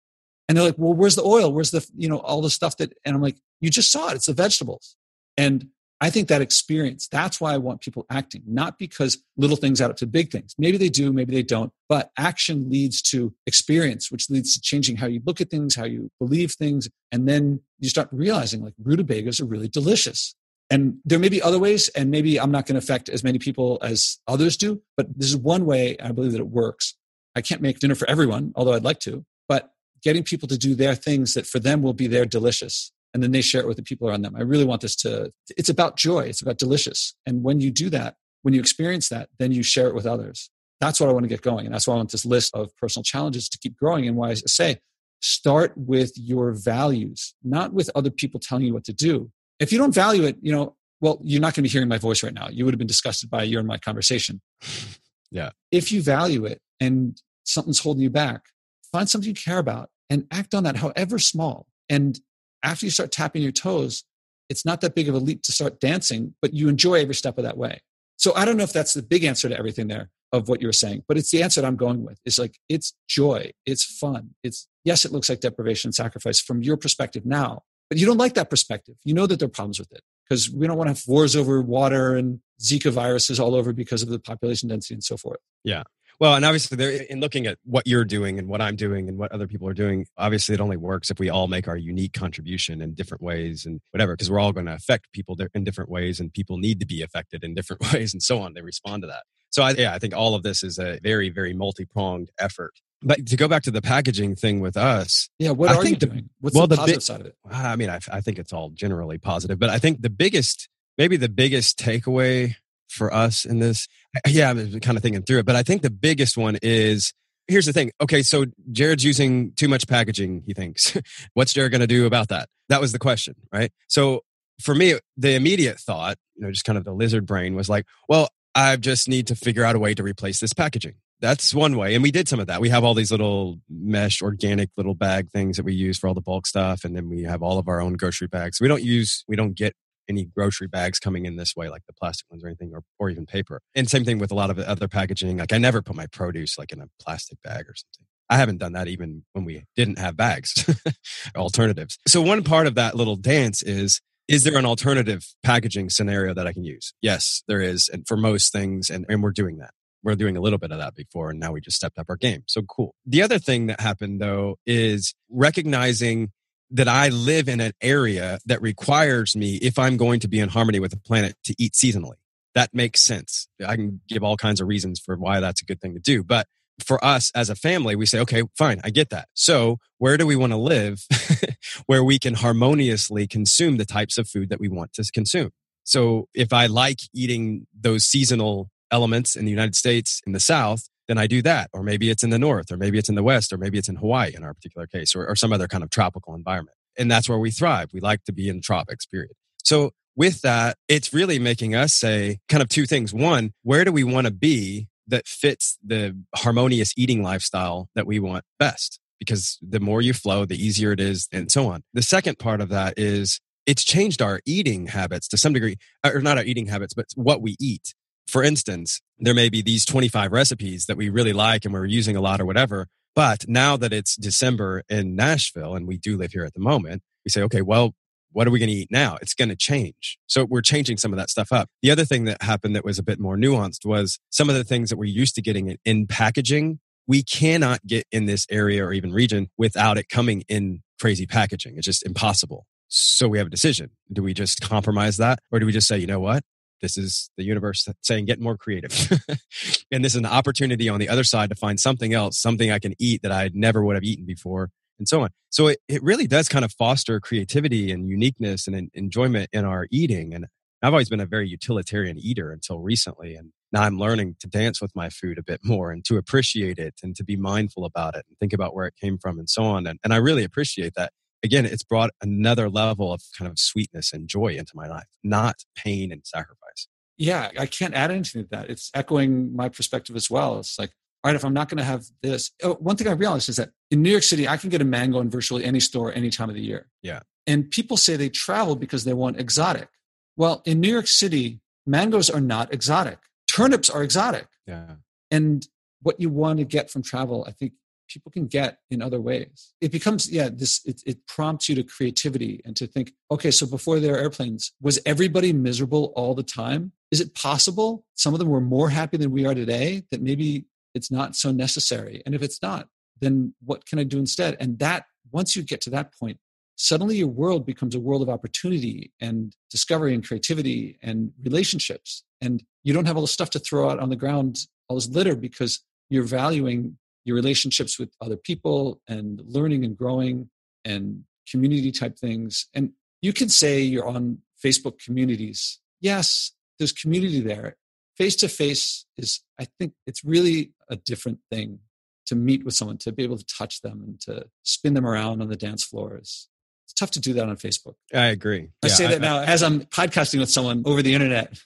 And they're like, Well, where's the oil? Where's the, you know, all the stuff that, and I'm like, You just saw it. It's the vegetables. And I think that experience, that's why I want people acting, not because little things add up to big things. Maybe they do, maybe they don't, but action leads to experience, which leads to changing how you look at things, how you believe things. And then you start realizing like rutabagas are really delicious. And there may be other ways, and maybe I'm not going to affect as many people as others do, but this is one way I believe that it works. I can't make dinner for everyone, although I'd like to, but getting people to do their things that for them will be their delicious and then they share it with the people around them. I really want this to, it's about joy. It's about delicious. And when you do that, when you experience that, then you share it with others. That's what I want to get going. And that's why I want this list of personal challenges to keep growing. And why I say, start with your values, not with other people telling you what to do. If you don't value it, you know, well, you're not going to be hearing my voice right now. You would have been disgusted by you in my conversation. Yeah. If you value it and something's holding you back, find something you care about and act on that, however small. And after you start tapping your toes, it's not that big of a leap to start dancing, but you enjoy every step of that way. So I don't know if that's the big answer to everything there of what you were saying, but it's the answer that I'm going with. It's like it's joy, it's fun. It's yes, it looks like deprivation and sacrifice from your perspective now, but you don't like that perspective. You know that there are problems with it because we don't want to have wars over water and Zika viruses all over because of the population density and so forth. Yeah. Well, and obviously, there, in looking at what you're doing and what I'm doing and what other people are doing, obviously, it only works if we all make our unique contribution in different ways and whatever, because we're all going to affect people in different ways, and people need to be affected in different ways, and so on. They respond to that. So, I, yeah, I think all of this is a very, very multi pronged effort. But to go back to the packaging thing with us, yeah, what I are think you doing? What's well, the positive the, side of it? I mean, I, I think it's all generally positive, but I think the biggest, maybe the biggest takeaway for us in this? Yeah, I'm kind of thinking through it, but I think the biggest one is here's the thing. Okay, so Jared's using too much packaging, he thinks. What's Jared going to do about that? That was the question, right? So for me, the immediate thought, you know, just kind of the lizard brain was like, well, I just need to figure out a way to replace this packaging. That's one way. And we did some of that. We have all these little mesh organic little bag things that we use for all the bulk stuff. And then we have all of our own grocery bags. We don't use, we don't get any grocery bags coming in this way, like the plastic ones or anything, or, or even paper. And same thing with a lot of other packaging. Like I never put my produce like in a plastic bag or something. I haven't done that even when we didn't have bags, alternatives. So one part of that little dance is, is there an alternative packaging scenario that I can use? Yes, there is. And for most things, and, and we're doing that. We're doing a little bit of that before, and now we just stepped up our game. So cool. The other thing that happened though is recognizing that I live in an area that requires me, if I'm going to be in harmony with the planet, to eat seasonally. That makes sense. I can give all kinds of reasons for why that's a good thing to do. But for us as a family, we say, okay, fine, I get that. So where do we want to live where we can harmoniously consume the types of food that we want to consume? So if I like eating those seasonal elements in the United States in the South, then I do that. Or maybe it's in the north, or maybe it's in the west, or maybe it's in Hawaii in our particular case, or, or some other kind of tropical environment. And that's where we thrive. We like to be in the tropics, period. So with that, it's really making us say kind of two things. One, where do we want to be that fits the harmonious eating lifestyle that we want best? Because the more you flow, the easier it is, and so on. The second part of that is it's changed our eating habits to some degree, or not our eating habits, but what we eat. For instance, there may be these 25 recipes that we really like and we're using a lot or whatever. But now that it's December in Nashville and we do live here at the moment, we say, okay, well, what are we going to eat now? It's going to change. So we're changing some of that stuff up. The other thing that happened that was a bit more nuanced was some of the things that we're used to getting in packaging. We cannot get in this area or even region without it coming in crazy packaging. It's just impossible. So we have a decision. Do we just compromise that? Or do we just say, you know what? This is the universe saying, get more creative. and this is an opportunity on the other side to find something else, something I can eat that I never would have eaten before and so on. So it, it really does kind of foster creativity and uniqueness and enjoyment in our eating. And I've always been a very utilitarian eater until recently. And now I'm learning to dance with my food a bit more and to appreciate it and to be mindful about it and think about where it came from and so on. And, and I really appreciate that. Again, it's brought another level of kind of sweetness and joy into my life, not pain and sacrifice. Yeah, I can't add anything to that. It's echoing my perspective as well. It's like all right, if I'm not going to have this, oh, one thing I realized is that in New York City, I can get a mango in virtually any store any time of the year. Yeah. And people say they travel because they want exotic. Well, in New York City, mangoes are not exotic. Turnips are exotic. Yeah. And what you want to get from travel, I think people can get in other ways. It becomes, yeah, this, it, it prompts you to creativity and to think, okay, so before there are airplanes, was everybody miserable all the time? Is it possible some of them were more happy than we are today? That maybe it's not so necessary. And if it's not, then what can I do instead? And that, once you get to that point, suddenly your world becomes a world of opportunity and discovery and creativity and relationships. And you don't have all the stuff to throw out on the ground, all this litter, because you're valuing your relationships with other people and learning and growing and community type things. And you can say you're on Facebook communities. Yes, there's community there. Face to face is i think it's really a different thing to meet with someone to be able to touch them and to spin them around on the dance floors. It's tough to do that on facebook. I agree. I yeah, say that I, now I, as i'm podcasting with someone over the internet.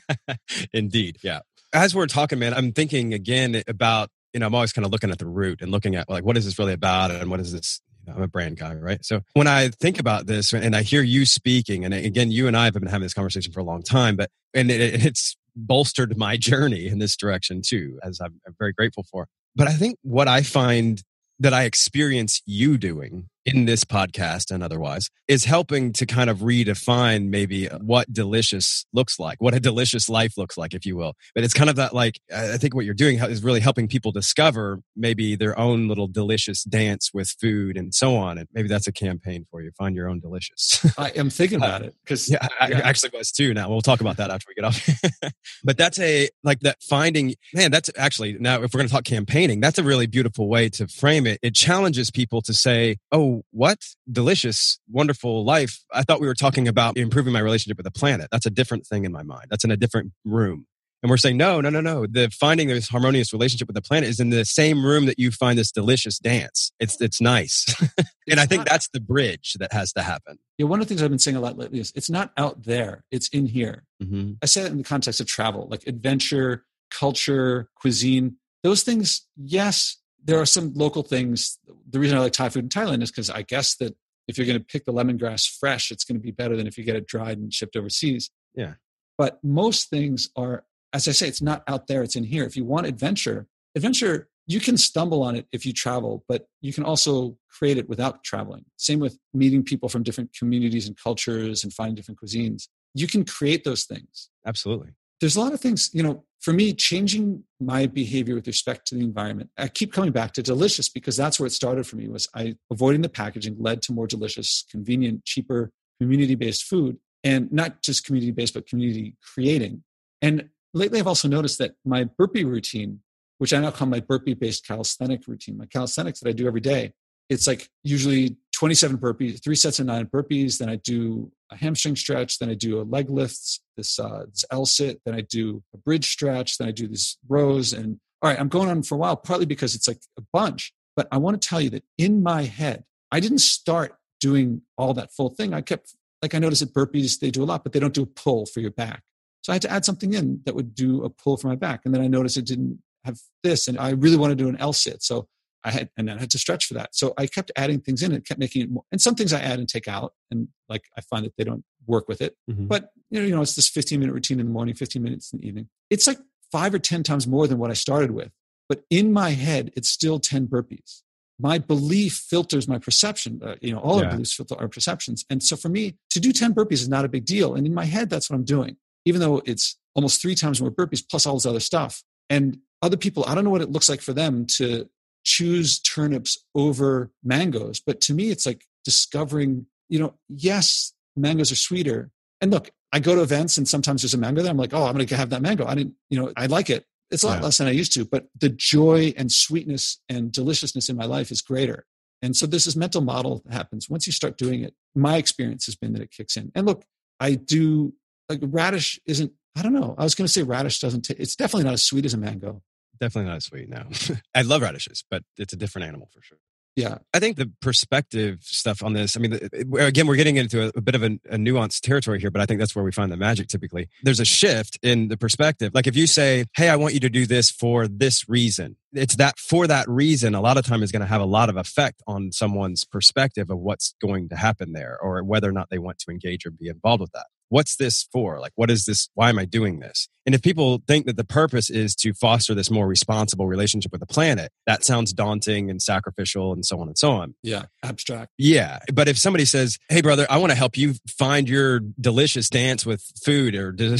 Indeed yeah. As we're talking man i'm thinking again about you know i'm always kind of looking at the root and looking at like what is this really about and what is this I'm a brand guy, right? So when I think about this and I hear you speaking, and again, you and I have been having this conversation for a long time, but and it, it's bolstered my journey in this direction too, as I'm, I'm very grateful for. But I think what I find that I experience you doing in this podcast and otherwise is helping to kind of redefine maybe what delicious looks like, what a delicious life looks like, if you will. But it's kind of that like, I think what you're doing is really helping people discover maybe their own little delicious dance with food and so on. And maybe that's a campaign for you. Find your own delicious. I am thinking about it because yeah, I yeah. actually was too. Now we'll talk about that after we get off. but that's a, like that finding, man, that's actually now, if we're going to talk campaigning, that's a really beautiful way to frame it. It challenges people to say, oh, what? Delicious, wonderful life. I thought we were talking about improving my relationship with the planet. That's a different thing in my mind. That's in a different room. And we're saying, no, no, no, no. The finding this harmonious relationship with the planet is in the same room that you find this delicious dance. It's, it's nice. and I think not, that's the bridge that has to happen. Yeah. One of the things I've been saying a lot lately is it's not out there. It's in here. Mm-hmm. I say that in the context of travel, like adventure, culture, cuisine, those things. Yes, there are some local things. The reason I like Thai food in Thailand is because I guess that if you're going to pick the lemongrass fresh, it's going to be better than if you get it dried and shipped overseas. Yeah. But most things are, as I say, it's not out there, it's in here. If you want adventure, adventure, you can stumble on it if you travel, but you can also create it without traveling. Same with meeting people from different communities and cultures and finding different cuisines. You can create those things. Absolutely there's a lot of things, you know, for me, changing my behavior with respect to the environment. I keep coming back to delicious because that's where it started for me was I avoiding the packaging led to more delicious, convenient, cheaper, community-based food. And not just community-based, but community creating. And lately I've also noticed that my burpee routine, which I now call my burpee-based calisthenic routine, my calisthenics that I do every day, it's like usually 27 burpees, three sets of nine burpees. Then I do a hamstring stretch. Then I do a leg lifts, this, uh, this L sit. Then I do a bridge stretch. Then I do these rows. And all right, I'm going on for a while, partly because it's like a bunch. But I want to tell you that in my head, I didn't start doing all that full thing. I kept like I noticed at burpees, they do a lot, but they don't do a pull for your back. So I had to add something in that would do a pull for my back. And then I noticed it didn't have this. And I really want to do an L sit. So I had, and then I had to stretch for that. So I kept adding things in and kept making it more. And some things I add and take out. And like I find that they don't work with it. Mm-hmm. But, you know, you know, it's this 15 minute routine in the morning, 15 minutes in the evening. It's like five or 10 times more than what I started with. But in my head, it's still 10 burpees. My belief filters my perception. Uh, you know, all yeah. our beliefs filter our perceptions. And so for me, to do 10 burpees is not a big deal. And in my head, that's what I'm doing, even though it's almost three times more burpees plus all this other stuff. And other people, I don't know what it looks like for them to choose turnips over mangoes. But to me, it's like discovering, you know, yes, mangoes are sweeter. And look, I go to events and sometimes there's a mango there. I'm like, oh, I'm going to have that mango. I didn't, you know, I like it. It's a lot yeah. less than I used to, but the joy and sweetness and deliciousness in my life is greater. And so there's this mental model that happens. Once you start doing it, my experience has been that it kicks in. And look, I do like radish isn't, I don't know. I was going to say radish doesn't, t- it's definitely not as sweet as a mango. Definitely not as sweet. No, I love radishes, but it's a different animal for sure. Yeah. I think the perspective stuff on this, I mean, again, we're getting into a, a bit of a, a, nuanced territory here, but I think that's where we find the magic typically. There's a shift in the perspective. Like if you say, Hey, I want you to do this for this reason, it's that for that reason, a lot of time is going to have a lot of effect on someone's perspective of what's going to happen there or whether or not they want to engage or be involved with that what's this for? Like, what is this? Why am I doing this? And if people think that the purpose is to foster this more responsible relationship with the planet, that sounds daunting and sacrificial and so on and so on. Yeah, abstract. Yeah. But if somebody says, hey, brother, I want to help you find your delicious dance with food or you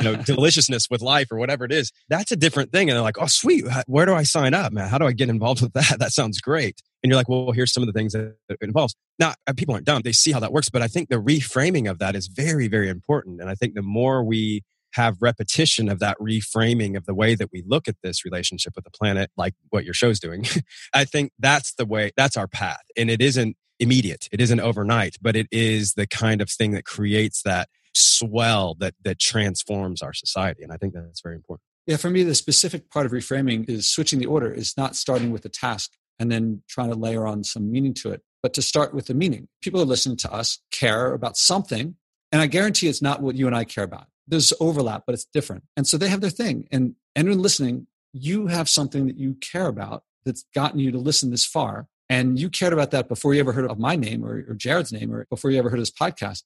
know, deliciousness with life or whatever it is, that's a different thing. And they're like, oh, sweet. Where do I sign up, man? How do I get involved with that? That sounds great and you're like, well, here's some of the things that it involves. Now, uh, people aren't dumb; they see how that works. But I think the reframing of that is very, very important. And I think the more we have repetition of that reframing of the way that we look at this relationship with the planet, like what your show's doing, I think that's the way. That's our path, and it isn't immediate. It isn't overnight, but it is the kind of thing that creates that swell that that transforms our society. And I think that's very important. Yeah, for me, the specific part of reframing is switching the order, is not starting with the task and then trying to layer on some meaning to it. But to start with the meaning, people who listen to us care about something. And I guarantee it's not what you and I care about. There's overlap, but it's different. And so they have their thing. And anyone listening, you have something that you care about that's gotten you to listen this far. And you cared about that before you ever heard of my name or, or Jared's name or before you ever heard of this podcast.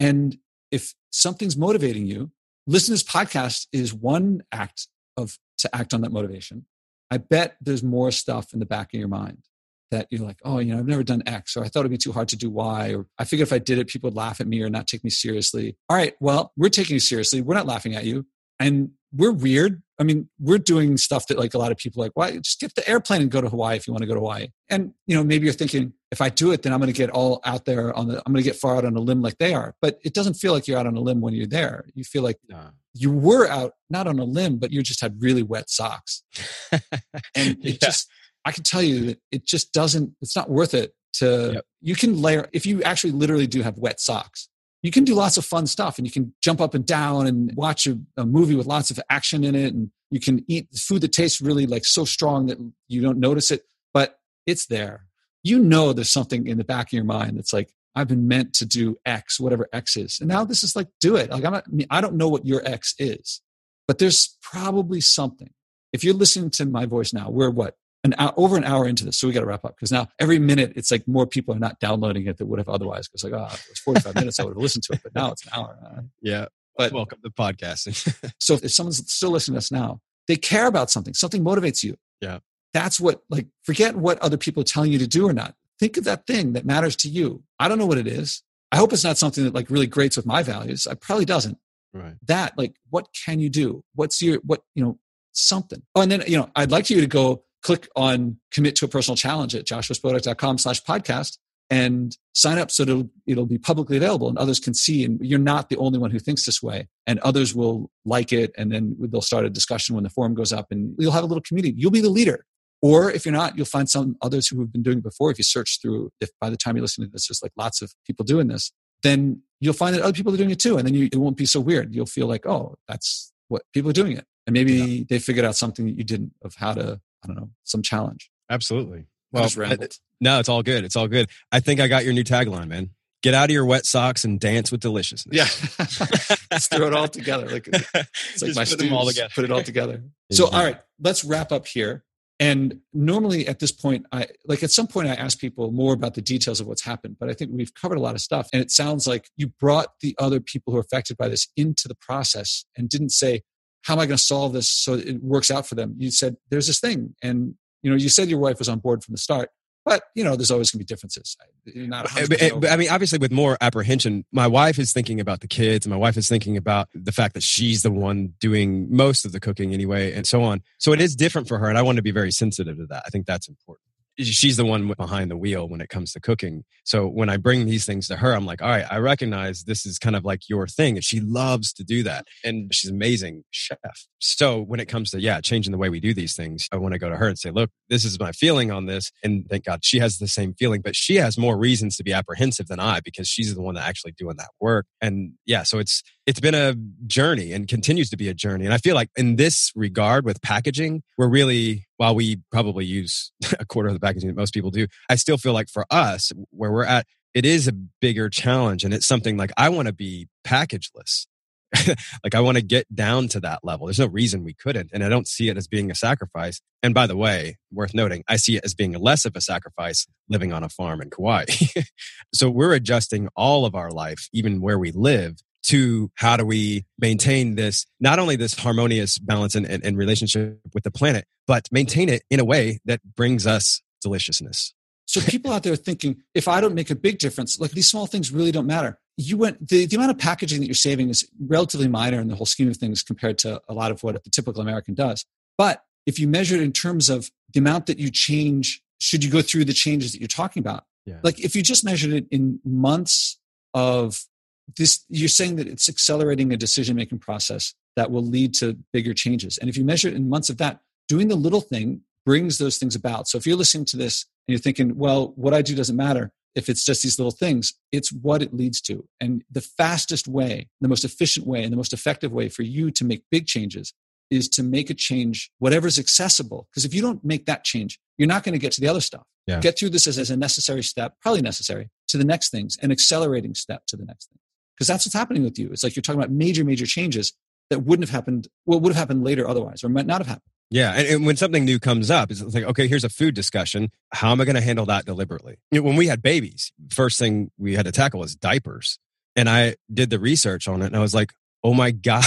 And if something's motivating you, listen to this podcast is one act of to act on that motivation. I bet there's more stuff in the back of your mind that you're like, oh, you know, I've never done X, or I thought it'd be too hard to do Y, or I figured if I did it, people would laugh at me or not take me seriously. All right, well, we're taking you seriously. We're not laughing at you. And we're weird. I mean, we're doing stuff that like a lot of people like, why just get the airplane and go to Hawaii if you want to go to Hawaii. And you know, maybe you're thinking, if I do it, then I'm going to get all out there on the, I'm going to get far out on a limb like they are. But it doesn't feel like you're out on a limb when you're there. You feel like you were out, not on a limb, but you just had really wet socks. and it yeah. just, I can tell you that it just doesn't, it's not worth it to, yep. you can layer, if you actually literally do have wet socks, you can do lots of fun stuff and you can jump up and down and watch a, a, movie with lots of action in it and you can eat food that tastes really like so strong that you don't notice it but it's there. You know there's something in the back of your mind that's like i've been meant to do x whatever x is. And now this is like do it. Like i'm not i don't know what your x is but there's probably something. If you're listening to my voice now we're what an hour, over an hour into this. So we got to wrap up because now every minute it's like more people are not downloading it that would have otherwise. Because like, oh, it was 45 minutes, I would have listened to it, but now it's an hour. Uh, yeah. But welcome to podcasting. so if someone's still listening to us now, they care about something, something motivates you. Yeah. That's what, like, forget what other people are telling you to do or not. Think of that thing that matters to you. I don't know what it is. I hope it's not something that like really grates with my values. I probably doesn't. Right. That, like, what can you do? What's your, what, you know, something. Oh, and then, you know, I'd like you to go click on commit to a personal challenge at joshuaspodek.com slash podcast and sign up so it'll, it'll be publicly available and others can see. And you're not the only one who thinks this way and others will like it. And then they'll start a discussion when the forum goes up and you'll have a little community. You'll be the leader. Or if you're not you'll find some others who have been doing it before. If you search through if by the time you listen to this there's like lots of people doing this then you'll find that other people are doing it too. And then you, it won't be so weird. You'll feel like oh that's what people are doing it. And maybe yeah. they figured out something that you didn't of how to I don't know, some challenge. Absolutely. Well, no, it's all good. It's all good. I think I got your new tagline, man. get out of your wet socks and dance with deliciousness. Yeah. let's throw it all together. Like it's like Just my put them all together. put it all together. so all right, let's wrap up here. And normally at this point, I like at some point I ask people more about the details of what's happened, but I think we've covered a lot of stuff. And it sounds like you brought the other people who are affected by this into the process and didn't say, How am I going to solve this so it works out for them? You said there's this thing. And you know, you said your wife was on board from the start, but you know, there's always gonna be differences. Not Uh, 100% but- but, I mean, obviously, with more apprehension, my wife is thinking about the kids, and my wife is thinking about the fact that she's the one doing most of the cooking anyway, and so on. So it is different for her, and I want to be very sensitive to that. I think that's important. She's the one behind the wheel when it comes to cooking. So when I bring these things to her, I'm like, all right, I recognize this is kind of like your thing. And she loves to do that. And she's amazing chef. So when it comes to, yeah, changing the way we do these things, I want to go to her and say, look, this is my feeling on this. And thank God she has the same feeling, but she has more reasons to be apprehensive than I because she's the one that actually doing that work. And yeah, so it's, it's been a journey and continues to be a journey. And I feel like in this regard with packaging, we're really, while we probably use a quarter of the packaging that most people do, I still feel like for us, where we're at, it is a bigger challenge. And it's something like I want to be packageless. like I want to get down to that level. There's no reason we couldn't. And I don't see it as being a sacrifice. And by the way, worth noting, I see it as being less of a sacrifice living on a farm in Kauai. so we're adjusting all of our life, even where we live, to how do we maintain this, not only this harmonious balance and, and, and relationship with the planet, but maintain it in a way that brings us deliciousness. So people out there thinking, if I don't make a big difference, like these small things really don't matter. You went the, the amount of packaging that you're saving is relatively minor in the whole scheme of things compared to a lot of what the typical American does. But if you measure it in terms of the amount that you change, should you go through the changes that you're talking about? Yeah. Like if you just measured it in months of this, you're saying that it's accelerating a decision making process that will lead to bigger changes. And if you measure it in months of that, doing the little thing brings those things about. So if you're listening to this and you're thinking, well, what I do doesn't matter if it's just these little things, it's what it leads to. And the fastest way, the most efficient way, and the most effective way for you to make big changes is to make a change, whatever's accessible. Because if you don't make that change, you're not going to get to the other stuff. Yeah. Get through this as, as a necessary step, probably necessary, to the next things, an accelerating step to the next thing. Because that's what's happening with you. It's like you're talking about major, major changes that wouldn't have happened, well, would have happened later otherwise, or might not have happened. Yeah, and, and when something new comes up, it's like, okay, here's a food discussion. How am I going to handle that deliberately? You know, when we had babies, first thing we had to tackle was diapers. And I did the research on it, and I was like, oh my god,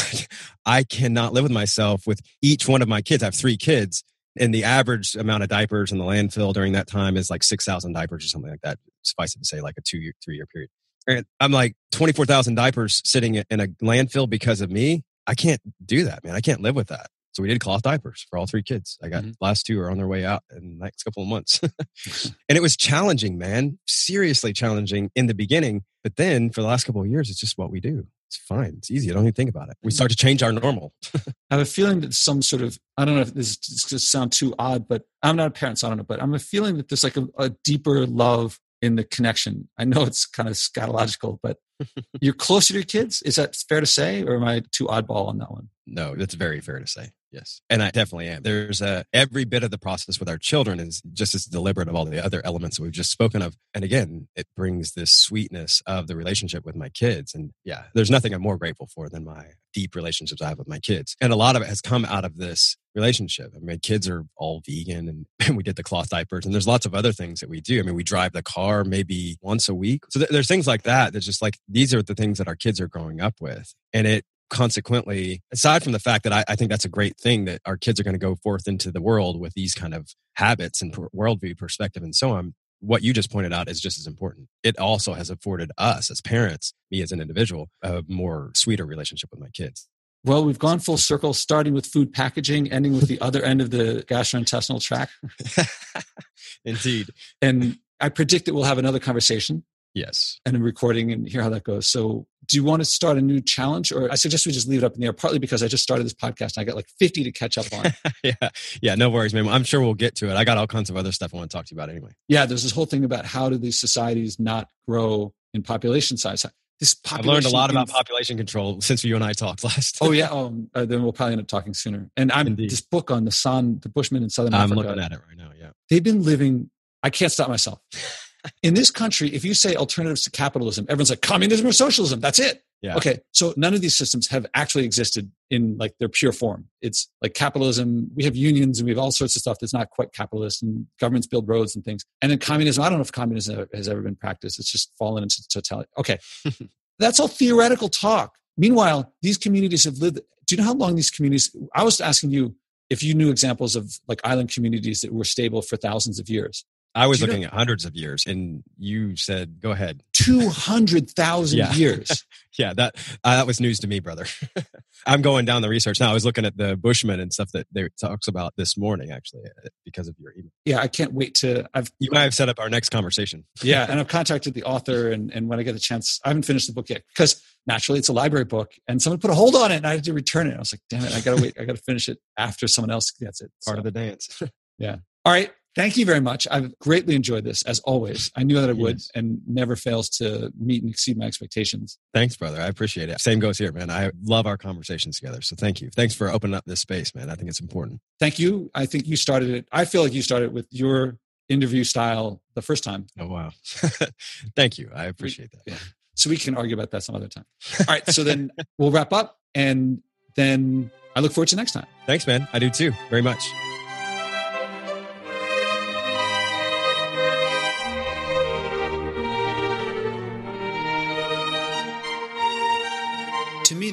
I cannot live with myself with each one of my kids. I have three kids, and the average amount of diapers in the landfill during that time is like six thousand diapers or something like that. Suffice it to say, like a two year, three year period. And I'm like twenty four thousand diapers sitting in a landfill because of me. I can't do that, man. I can't live with that. So we did cloth diapers for all three kids. I got Mhm. last two are on their way out in the next couple of months. and it was challenging, man. Seriously challenging in the beginning. But then for the last couple of years, it's just what we do. It's fine. It's easy. I don't even think about it. We start to change our normal. I have a feeling that some sort of I don't know if this is going to sound too odd, but I'm not a parent, so I don't know. But I'm a feeling that there's like a, a deeper love in the connection. I know it's kind of scatological, but you're closer to your kids. Is that fair to say, or am I too oddball on that one? No, that's very fair to say. Yes. And I definitely am. There's a, every bit of the process with our children is just as deliberate of all the other elements that we've just spoken of. And again, it brings this sweetness of the relationship with my kids. And yeah, there's nothing I'm more grateful for than my deep relationships I have with my kids. And a lot of it has come out of this relationship. I mean, kids are all vegan and, and we did the cloth diapers and there's lots of other things that we do. I mean, we drive the car maybe once a week. So th- there's things like that. That's just like, these are the things that our kids are growing up with. And it consequently, aside from the fact that I, I think that's a great thing that our kids are going to go forth into the world with these kind of habits and per- worldview perspective and so on, what you just pointed out is just as important. It also has afforded us as parents, me as an individual, a more sweeter relationship with my kids. Well, we've gone full circle, starting with food packaging, ending with the other end of the gastrointestinal tract. Indeed. And I predict that we'll have another conversation Yes. and a recording and hear how that goes. So, do you want to start a new challenge? Or I suggest we just leave it up in the air, partly because I just started this podcast and I got like 50 to catch up on. yeah. Yeah. No worries, man. I'm sure we'll get to it. I got all kinds of other stuff I want to talk to you about anyway. yeah, there's this whole thing about how do these societies not grow in population size? This I've learned a population lot about population control since you and I talked last. Oh yeah, um, uh, then we'll probably end up talking sooner. And I'm Indeed. this book on the San, the Bushmen in Southern Africa. I'm looking at it right now. Yeah. They've been living. I can't stop myself. In this country, if you say alternatives to capitalism, everyone's like communism or socialism. That's it. Yeah. Okay. So none of these systems have actually existed in like their pure form. It's like capitalism. We have unions and we have all sorts of stuff that's not quite capitalist and governments build roads and things. And then communism, I don't know if communism has ever been practiced. It's just fallen into totality. Okay. that's all theoretical talk. Meanwhile, these communities have lived. Do you know how long these communities? I was asking you if you knew examples of like island communities that were stable for thousands of years. I was looking know? at hundreds of years, and you said, "Go ahead." Two hundred thousand yeah. years. yeah, that uh, that was news to me, brother. I'm going down the research now. I was looking at the Bushmen and stuff that they talks about this morning, actually, uh, because of your email. Yeah, I can't wait to. I've you might have set up our next conversation. yeah, and I've contacted the author, and and when I get a chance, I haven't finished the book yet because naturally it's a library book, and someone put a hold on it, and I had to return it. I was like, damn it, I gotta wait. I gotta finish it after someone else gets it. Part so, of the dance. yeah. All right. Thank you very much. I've greatly enjoyed this as always. I knew that I would yes. and never fails to meet and exceed my expectations. Thanks, brother. I appreciate it. Same goes here, man. I love our conversations together. So thank you. Thanks for opening up this space, man. I think it's important. Thank you. I think you started it. I feel like you started with your interview style the first time. Oh, wow. thank you. I appreciate that. Yeah. So we can argue about that some other time. All right. So then we'll wrap up and then I look forward to next time. Thanks, man. I do too, very much.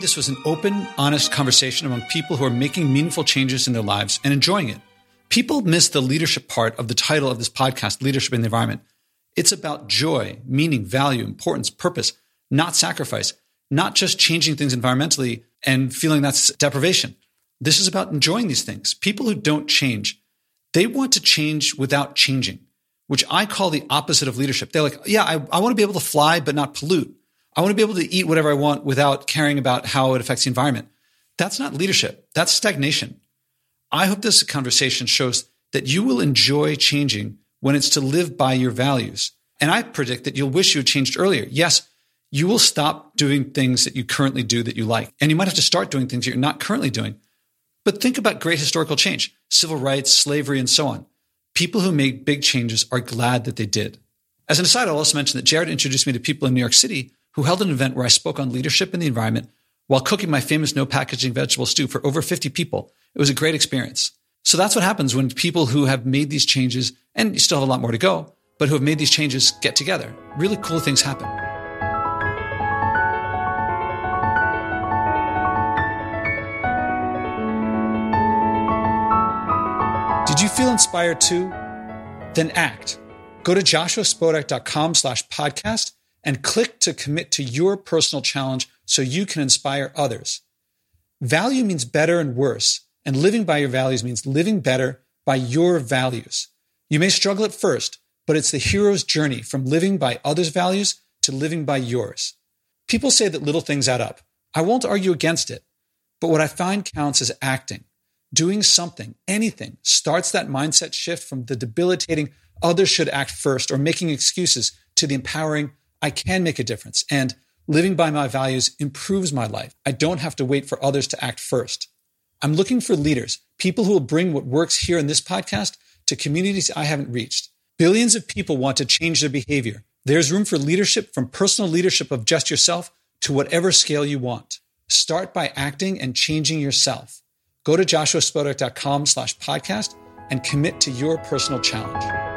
This was an open, honest conversation among people who are making meaningful changes in their lives and enjoying it. People miss the leadership part of the title of this podcast, Leadership in the Environment. It's about joy, meaning, value, importance, purpose, not sacrifice, not just changing things environmentally and feeling that's deprivation. This is about enjoying these things. People who don't change, they want to change without changing, which I call the opposite of leadership. They're like, yeah, I, I want to be able to fly, but not pollute. I want to be able to eat whatever I want without caring about how it affects the environment. That's not leadership. That's stagnation. I hope this conversation shows that you will enjoy changing when it's to live by your values. And I predict that you'll wish you had changed earlier. Yes, you will stop doing things that you currently do that you like. And you might have to start doing things that you're not currently doing. But think about great historical change, civil rights, slavery, and so on. People who make big changes are glad that they did. As an aside, I'll also mention that Jared introduced me to people in New York City who held an event where I spoke on leadership in the environment while cooking my famous no packaging vegetable stew for over 50 people. It was a great experience. So that's what happens when people who have made these changes, and you still have a lot more to go, but who have made these changes get together. Really cool things happen. Did you feel inspired too? Then act. Go to joshuaspodek.com slash podcast and click to commit to your personal challenge so you can inspire others. Value means better and worse, and living by your values means living better by your values. You may struggle at first, but it's the hero's journey from living by others' values to living by yours. People say that little things add up. I won't argue against it, but what I find counts is acting. Doing something, anything, starts that mindset shift from the debilitating others should act first or making excuses to the empowering I can make a difference. And living by my values improves my life. I don't have to wait for others to act first. I'm looking for leaders, people who will bring what works here in this podcast to communities I haven't reached. Billions of people want to change their behavior. There's room for leadership from personal leadership of just yourself to whatever scale you want. Start by acting and changing yourself. Go to joshuaspodek.com slash podcast and commit to your personal challenge.